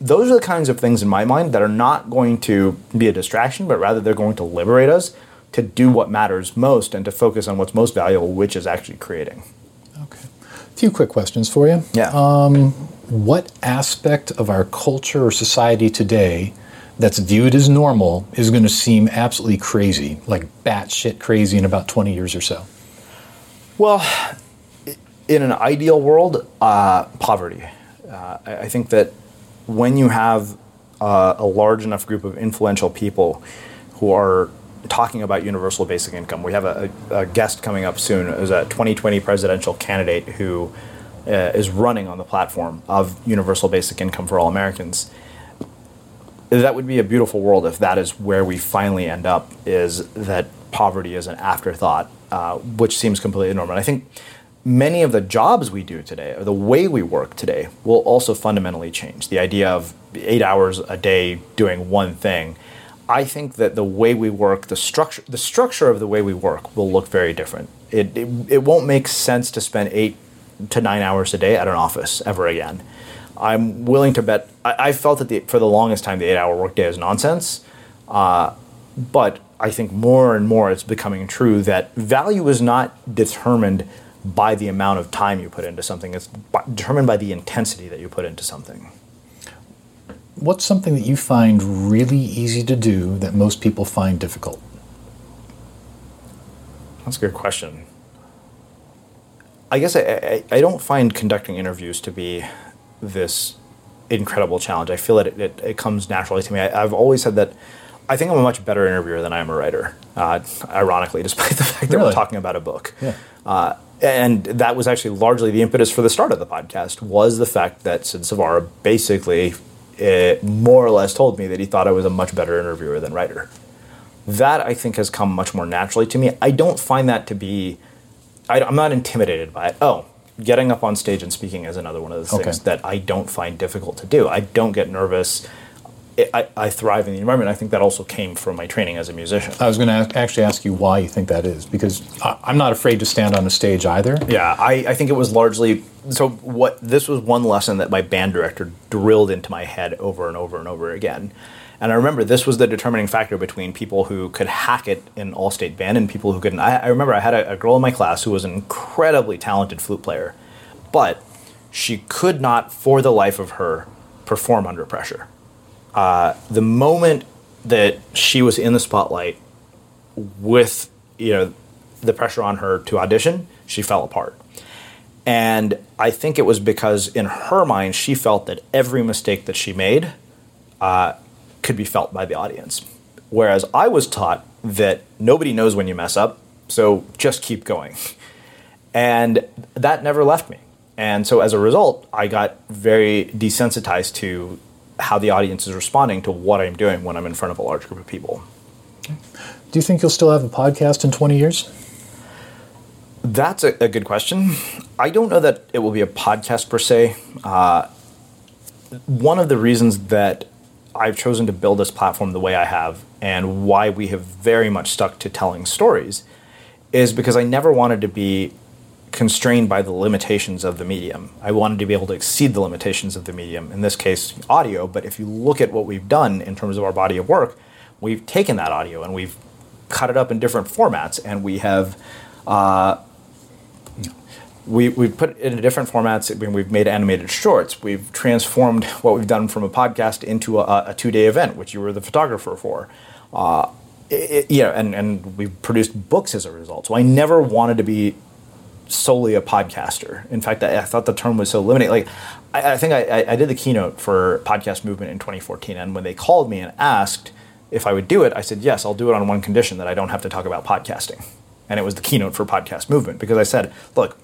Those are the kinds of things in my mind that are not going to be a distraction, but rather they're going to liberate us to do what matters most and to focus on what's most valuable, which is actually creating. Okay. A few quick questions for you. Yeah. Um, What aspect of our culture or society today that's viewed as normal is going to seem absolutely crazy, like batshit crazy in about 20 years or so? Well, in an ideal world, uh, poverty. Uh, I think that when you have uh, a large enough group of influential people who are talking about universal basic income, we have a, a guest coming up soon. Is a 2020 presidential candidate who uh, is running on the platform of universal basic income for all Americans that would be a beautiful world if that is where we finally end up is that poverty is an afterthought uh, which seems completely normal. I think many of the jobs we do today or the way we work today will also fundamentally change. The idea of eight hours a day doing one thing i think that the way we work the structure the structure of the way we work will look very different. It, it, it won't make sense to spend eight to nine hours a day at an office ever again I'm willing to bet. I, I felt that the, for the longest time the eight-hour workday is nonsense, uh, but I think more and more it's becoming true that value is not determined by the amount of time you put into something. It's b- determined by the intensity that you put into something. what's something that you find really easy to do that most people find difficult? That's a good question. I guess I, I, I don't find conducting interviews to be this incredible challenge. I feel that it, it, it comes naturally to me. I, have always said that I think I'm a much better interviewer than I am a writer, uh, ironically, <laughs> despite the fact that Really? we're talking about a book. Yeah. Uh, and that was actually largely the impetus for the start of the podcast was the fact that Sid Savara basically eh, more or less told me that he thought I was a much better interviewer than writer. That I think has come much more naturally to me. I don't find that to be, I, I'm not intimidated by it. Oh, getting up on stage and speaking is another one of the Okay. things that I don't find difficult to do. I don't get nervous. I- I, thrive in the environment. I think that also came from my training as a musician. I was going to actually ask you why you think that is, because I, I'm not afraid to stand on a stage either. Yeah, I, I think it was largely so. What this was one lesson that my band director drilled into my head over and over and over again. And I remember this was the determining factor between people who could hack it in all state band and people who couldn't. I, I remember I had a, a girl in my class who was an incredibly talented flute player, but she could not, for the life of her, perform under pressure. Uh, the moment that she was in the spotlight with you know the pressure on her to audition, she fell apart. And I think it was because in her mind she felt that every mistake that she made uh, could be felt by the audience. Whereas I was taught that nobody knows when you mess up, so just keep going. And that never left me. And so as a result, I got very desensitized to how the audience is responding to what I'm doing when I'm in front of a large group of people. Do you think you'll still have a podcast in 20 years? That's a, a good question. I don't know that it will be a podcast per se. Uh, one of the reasons that I've chosen to build this platform the way I have and why we have very much stuck to telling stories is because I never wanted to be constrained by the limitations of the medium. I wanted to be able to exceed the limitations of the medium, in this case, audio. But if you look at what we've done in terms of our body of work, we've taken that audio and we've cut it up in different formats and we have uh, we, we've put it in different formats. I mean, we've made animated shorts. We've transformed <laughs> what we've done from a podcast into a, a two-day event, which you were the photographer for. Uh, it, and, and we've produced books as a result. So I never wanted to be solely a podcaster. In fact, I, I thought the term was so limiting. Like, I, I think I- I did the keynote for Podcast Movement in 2014, and when they called me and asked if I would do it, I said yes. I'll do it on one condition that I don't have to talk about podcasting, and it was the keynote for Podcast Movement because I said, look,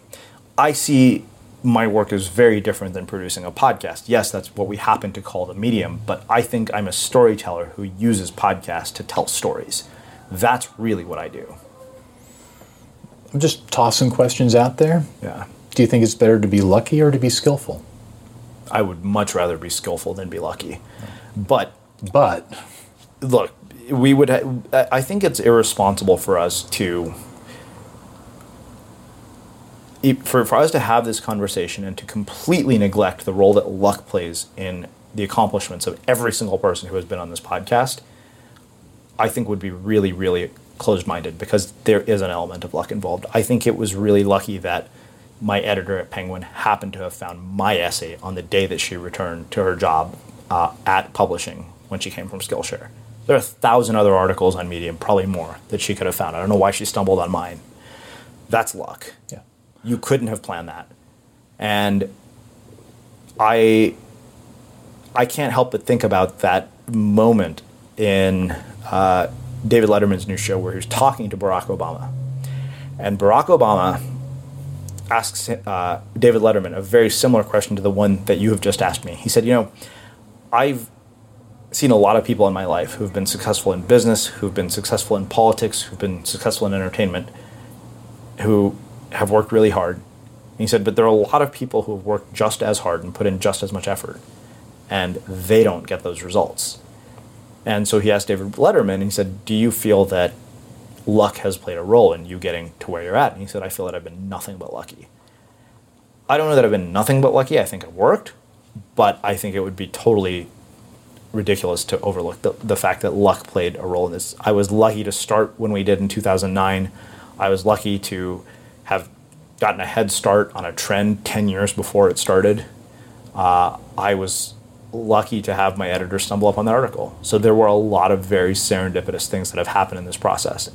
I see my work as very different than producing a podcast. Yes, that's what we happen to call the medium, but I think I'm a storyteller who uses podcasts to tell stories. That's really what I do. I'm just tossing questions out there. Yeah. Do you think it's better to be lucky or to be skillful? I would much rather be skillful than be lucky. But But look, we would. Ha- I think it's irresponsible for us to. For, for us to have this conversation and to completely neglect the role that luck plays in the accomplishments of every single person who has been on this podcast, I think would be really, really closed minded because there is an element of luck involved. I think it was really lucky that my editor at Penguin happened to have found my essay on the day that she returned to her job uh, at publishing when she came from Skillshare. There are a thousand other articles on Medium, probably more, that she could have found. I don't know why she stumbled on mine. That's luck. yeah. You couldn't have planned that. And I I can't help but think about that moment in uh, David Letterman's new show where he was talking to Barack Obama. And Barack Obama asks uh, David Letterman a very similar question to the one that you have just asked me. He said, You know, I've seen a lot of people in my life who've been successful in business, who've been successful in politics, who've been successful in entertainment, who have worked really hard. And he said, but there are a lot of people who have worked just as hard and put in just as much effort, and they don't get those results. And so he asked David Letterman, and he said, Do you feel that luck has played a role in you getting to where you're at? And he said, I feel that I've been nothing but lucky. I don't know that I've been nothing but lucky. I think it worked, but I think it would be totally ridiculous to overlook the, the fact that luck played a role in this. I was lucky to start when we did in 2009. I was lucky to have gotten a head start on a trend 10 years before it started. Uh, I was lucky to have my editor stumble upon that article. So there were a lot of very serendipitous things that have happened in this process.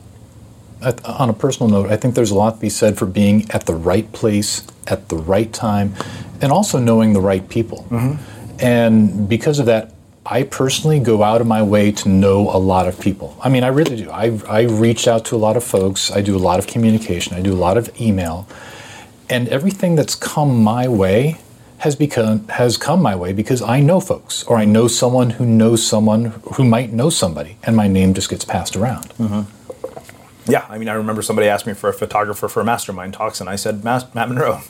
At, on a personal note, I think there's a lot to be said for being at the right place at the right time and also knowing the right people. Mm-hmm. And because of that, I personally go out of my way to know a lot of people. I mean, I really do. I, I reach out to a lot of folks. I do a lot of communication. I do a lot of email. And everything that's come my way has become has come my way because I know folks or I know someone who knows someone who might know somebody and my name just gets passed around. Mm-hmm. Yeah, I mean, I remember somebody asked me for a photographer for a mastermind talks, and I said Matt Monroe,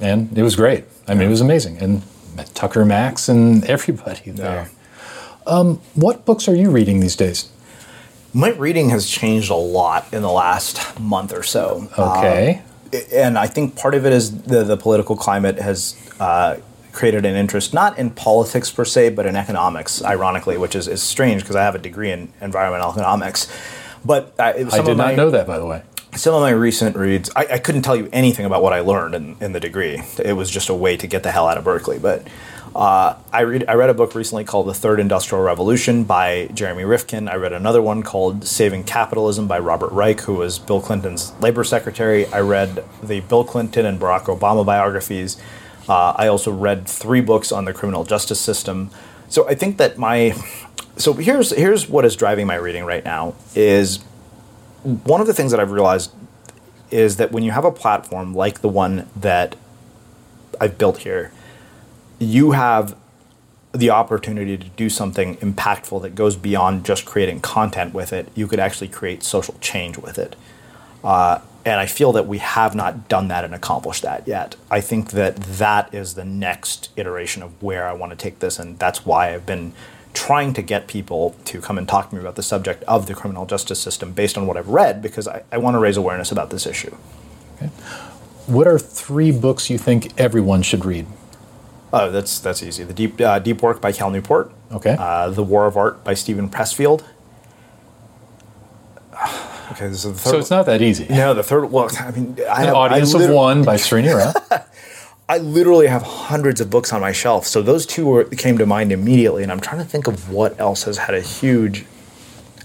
and it was great. I mean, it was amazing, and Tucker Max and <laughs> everybody there. Um, what books are you reading these days? My reading has changed a lot in the last month or so. Okay. Um, and I think part of it is the, the political climate has uh, created an interest, not in politics per se, but in economics, ironically, which is, is strange because I have a degree in environmental economics. But uh, I did not my, know that, by the way. Some of my recent reads, I, I, couldn't tell you anything about what I learned in, in the degree. It was just a way to get the hell out of Berkeley. But uh, I, read, I read a book recently called The Third Industrial Revolution by Jeremy Rifkin. I read another one called Saving Capitalism by Robert Reich, who was Bill Clinton's labor secretary. I read the Bill Clinton and Barack Obama biographies. Uh, I also read three books on the criminal justice system. So I think that my so here's here's what is driving my reading right now is one of the things that I've realized is that when you have a platform like the one that I've built here, you have the opportunity to do something impactful that goes beyond just creating content with it. You could actually create social change with it. Uh, and I feel that we have not done that and accomplished that yet. I think that that is the next iteration of where I want to take this, and that's why I've been trying to get people to come and talk to me about the subject of the criminal justice system based on what I've read, because I, I want to raise awareness about this issue. Okay. What are three books you think everyone should read? Oh, that's that's easy. The deep uh, deep work by Cal Newport. Okay. Uh, the War of Art by Steven Pressfield. <sighs> okay, so, the so it's not that easy. No, the third. Well, I mean, I An have, audience I of one by Srini Rao. <laughs> I literally have hundreds of books on my shelf, so those two were, came to mind immediately, and I'm trying to think of what else has had a huge.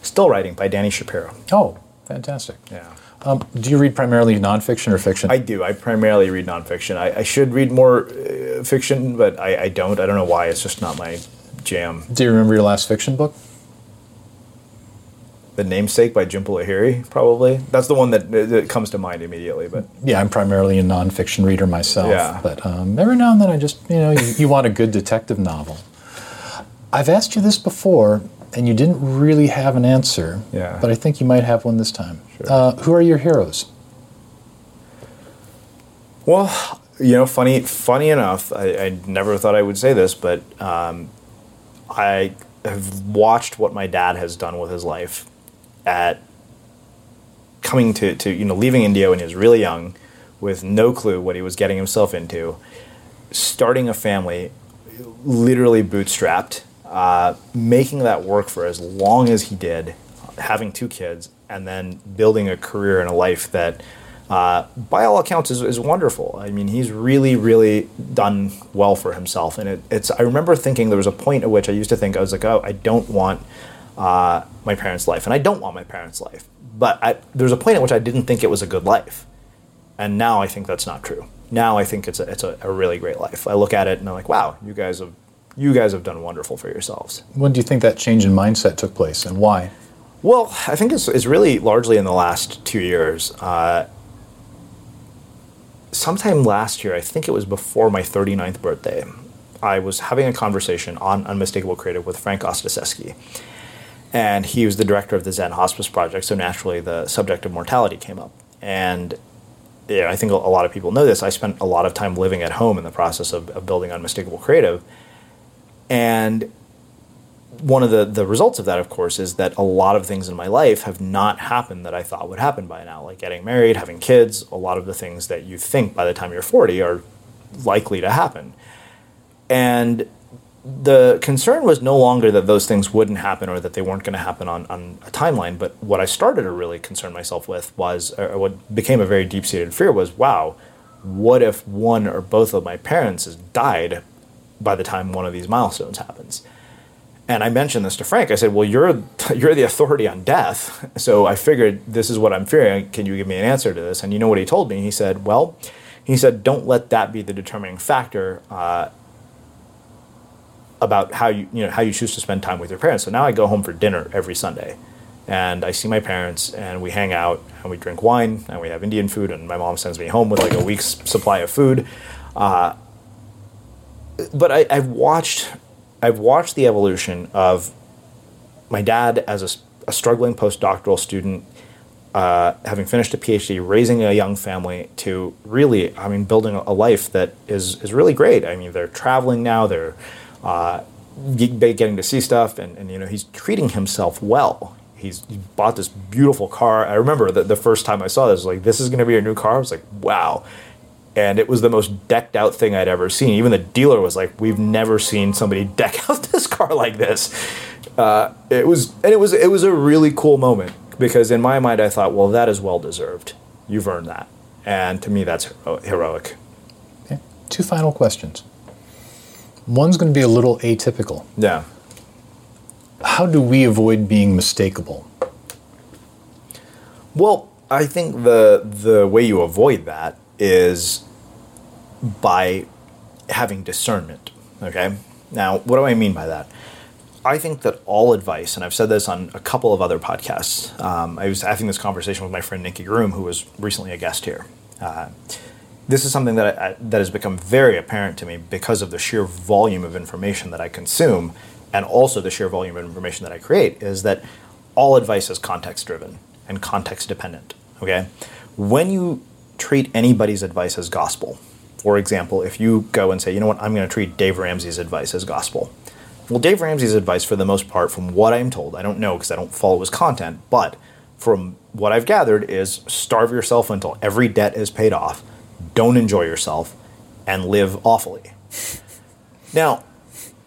Still writing by Dani Shapiro. Oh, fantastic! Yeah. Um, do you read primarily nonfiction or fiction? I do. I primarily read nonfiction. I, I should read more uh, fiction, but I, I, don't. I don't know why. It's just not my jam. Do you remember your last fiction book? The Namesake by Jhumpa Lahiri, probably. That's the one that, that comes to mind immediately. But yeah, I'm primarily a nonfiction reader myself. Yeah. But um, every now and then, I just you know you, you want a good detective novel. I've asked you this before, and you didn't really have an answer. Yeah. But I think you might have one this time. Sure. Uh, who are your heroes? Well, you know, funny, funny enough, I, I never thought I would say this, but um, I have watched what my dad has done with his life at coming to, to you know leaving India when he was really young, with no clue what he was getting himself into, starting a family, literally bootstrapped, uh, making that work for as long as he did, having two kids, and then building a career and a life that, uh, by all accounts, is, is wonderful. I mean, he's really, really done well for himself. And it, it's. I remember thinking there was a point at which I used to think I was like, oh, I don't want uh, my parents' life, and I don't want my parents' life. But I, there was a point at which I didn't think it was a good life, and now I think that's not true. Now I think it's a, it's a, a really great life. I look at it and I'm like, wow, you guys have you guys have done wonderful for yourselves. When do you think that change in mindset took place and why? Well, I think it's, it's really largely in the last two years. Uh, sometime last year, I think it was before my 39th birthday, I was having a conversation on Unmistakable Creative with Frank Ostaseski. And he was the director of the Zen Hospice Project, so naturally the subject of mortality came up. And yeah, I think a lot of people know this. I spent a lot of time living at home in the process of, of building Unmistakable Creative and one of the, the results of that, of course, is that a lot of things in my life have not happened that I thought would happen by now, like getting married, having kids. A lot of the things that you think by the time you're 40 are likely to happen. And the concern was no longer that those things wouldn't happen or that they weren't going to happen on, on a timeline. But what I started to really concern myself with was, or what became a very deep seated fear was, wow, what if one or both of my parents has died by the time one of these milestones happens. And I mentioned this to Frank. I said, "Well, you're <laughs> you're the authority on death, so I figured this is what I'm fearing. Can you give me an answer to this?" And you know what he told me? He said, "Well, he said, don't let that be the determining factor uh, about how you you know how you choose to spend time with your parents." So now I go home for dinner every Sunday, and I see my parents, and we hang out, and we drink wine, and we have Indian food, and my mom sends me home with like a week's supply of food. Uh, but I, I've watched I've watched the evolution of my dad as a, a struggling postdoctoral student, uh, having finished a PhD, raising a young family to really, I mean, building a life that is, is really great. I mean, they're traveling now, they're uh, getting to see stuff, and, and, you know, he's treating himself well. He's he bought this beautiful car. I remember that the first time I saw this, like, this is going to be your new car. I was like, wow and it was the most decked out thing I'd ever seen. Even the dealer was like, "We've never seen somebody <laughs> deck out this car like this." Uh, it was, and it was, it was a really cool moment because in my mind, I thought, "Well, that is well deserved. You've earned that," and to me, that's heroic. Okay. Two final questions. One's going to be a little atypical. Yeah. How do we avoid being mistakable? Well, I think the the way you avoid that is by having discernment. Okay? Now, what do I mean by that? I think that all advice, and I've said this on a couple of other podcasts. Um, I was having this conversation with my friend Nikki Groom, who was recently a guest here. Uh, this is something that I, that has become very apparent to me because of the sheer volume of information that I consume, and also the sheer volume of information that I create. Is that all advice is context driven and context dependent. Okay, when you treat anybody's advice as gospel. For example, if you go and say, you know what, I'm going to treat Dave Ramsey's advice as gospel. Well, Dave Ramsey's advice, for the most part, from what I'm told, I don't know because I don't follow his content, but from what I've gathered, is starve yourself until every debt is paid off, don't enjoy yourself, and live awfully. Now,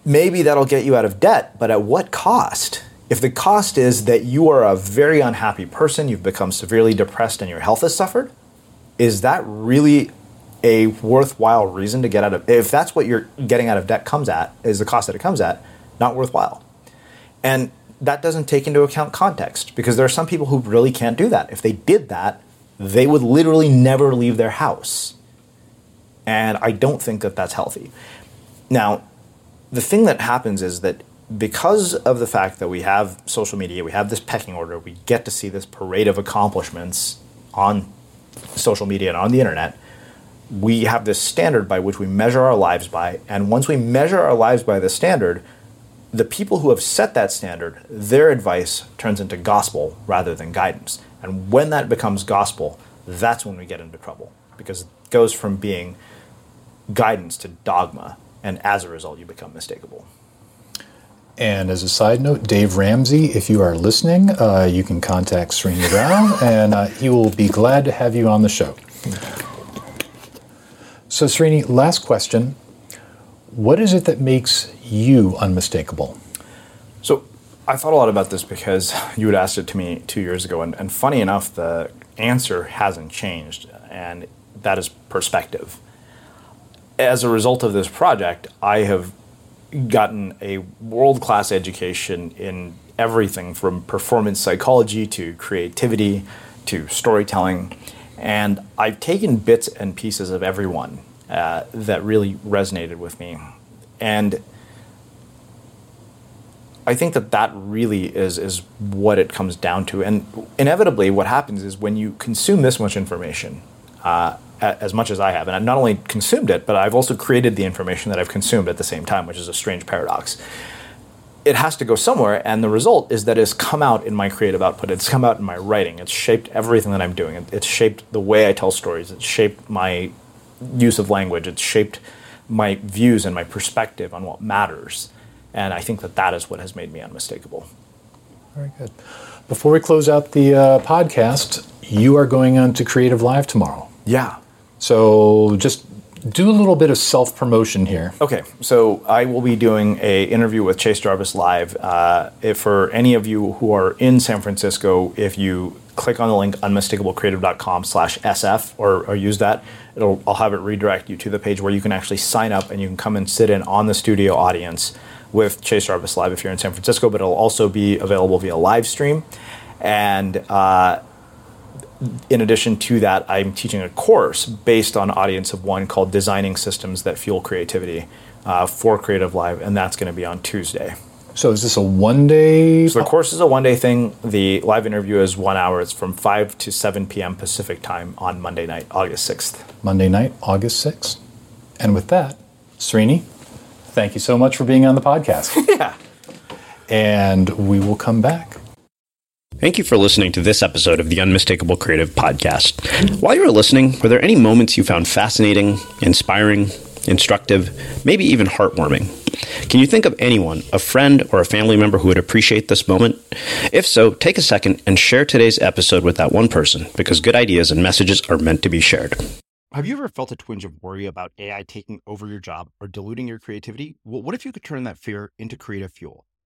maybe that'll get you out of debt, but at what cost? If the cost is that you are a very unhappy person, you've become severely depressed, and your health has suffered, is that really a worthwhile reason to get out of if that's what you're getting out of debt comes at is the cost that it comes at not worthwhile? And that doesn't take into account context because there are some people who really can't do that. If they did that they would literally never leave their house. And i don't think that that's healthy. Now the thing that happens is that because of the fact that we have social media we have this pecking order we get to see this parade of accomplishments on social media and on the internet, we have this standard by which we measure our lives by. And once we measure our lives by the standard, the people who have set that standard, their advice turns into gospel rather than guidance. And when that becomes gospel, that's when we get into trouble because it goes from being guidance to dogma. And as a result, you become mistakable. And as a side note, Dave Ramsey, if you are listening, uh, you can contact Srini Rao, and uh, he will be glad to have you on the show. So, Srini, last question. What is it that makes you unmistakable? So, I thought a lot about this because <laughs> you had asked it to me two years ago, and, and funny enough, the answer hasn't changed, and that is perspective. As a result of this project, I have gotten a world class education in everything from performance psychology to creativity to storytelling. And I've taken bits and pieces of everyone uh, that really resonated with me. And I think that that really is, is what it comes down to. And inevitably, what happens is when you consume this much information, uh, as much as I have. And I've not only consumed it, but I've also created the information that I've consumed at the same time, which is a strange paradox. It has to go somewhere, and the result is that it's come out in my creative output. It's come out in my writing. It's shaped everything that I'm doing. It's shaped the way I tell stories. It's shaped my use of language. It's shaped my views and my perspective on what matters. And I think that that is what has made me unmistakable. Very good. Before we close out the uh, podcast, you are going on to Creative Live tomorrow. Yeah. So just do a little bit of self promotion here. Okay, so I will be doing a interview with Chase Jarvis live. Uh, if for any of you who are in San Francisco, if you click on the link unmistakablecreative.com slash sf or, or use that it'll i'll have it redirect you to the page where you can actually sign up and you can come and sit in on the studio audience with chase jarvis live if you're in san francisco but it'll also be available via live stream and uh, in addition to that, I'm teaching a course based on Audience of One called Designing Systems That Fuel Creativity uh, for Creative Live, and that's going to be on Tuesday. So is this a one day? So the course is a one day thing. The live interview is one hour. It's from 5 to 7 p.m. Pacific time on Monday night, August 6th. Monday night, August 6th. And with that, Srini, thank you so much for being on the podcast. <laughs> yeah. And we will come back. Thank you for listening to this episode of the Unmistakable Creative Podcast. While you were listening, were there any moments you found fascinating, inspiring, instructive, maybe even heartwarming? Can you think of anyone, a friend or a family member who would appreciate this moment? If so, take a second and share today's episode with that one person because good ideas and messages are meant to be shared. Have you ever felt a twinge of worry about AI taking over your job or diluting your creativity? Well, what if you could turn that fear into creative fuel?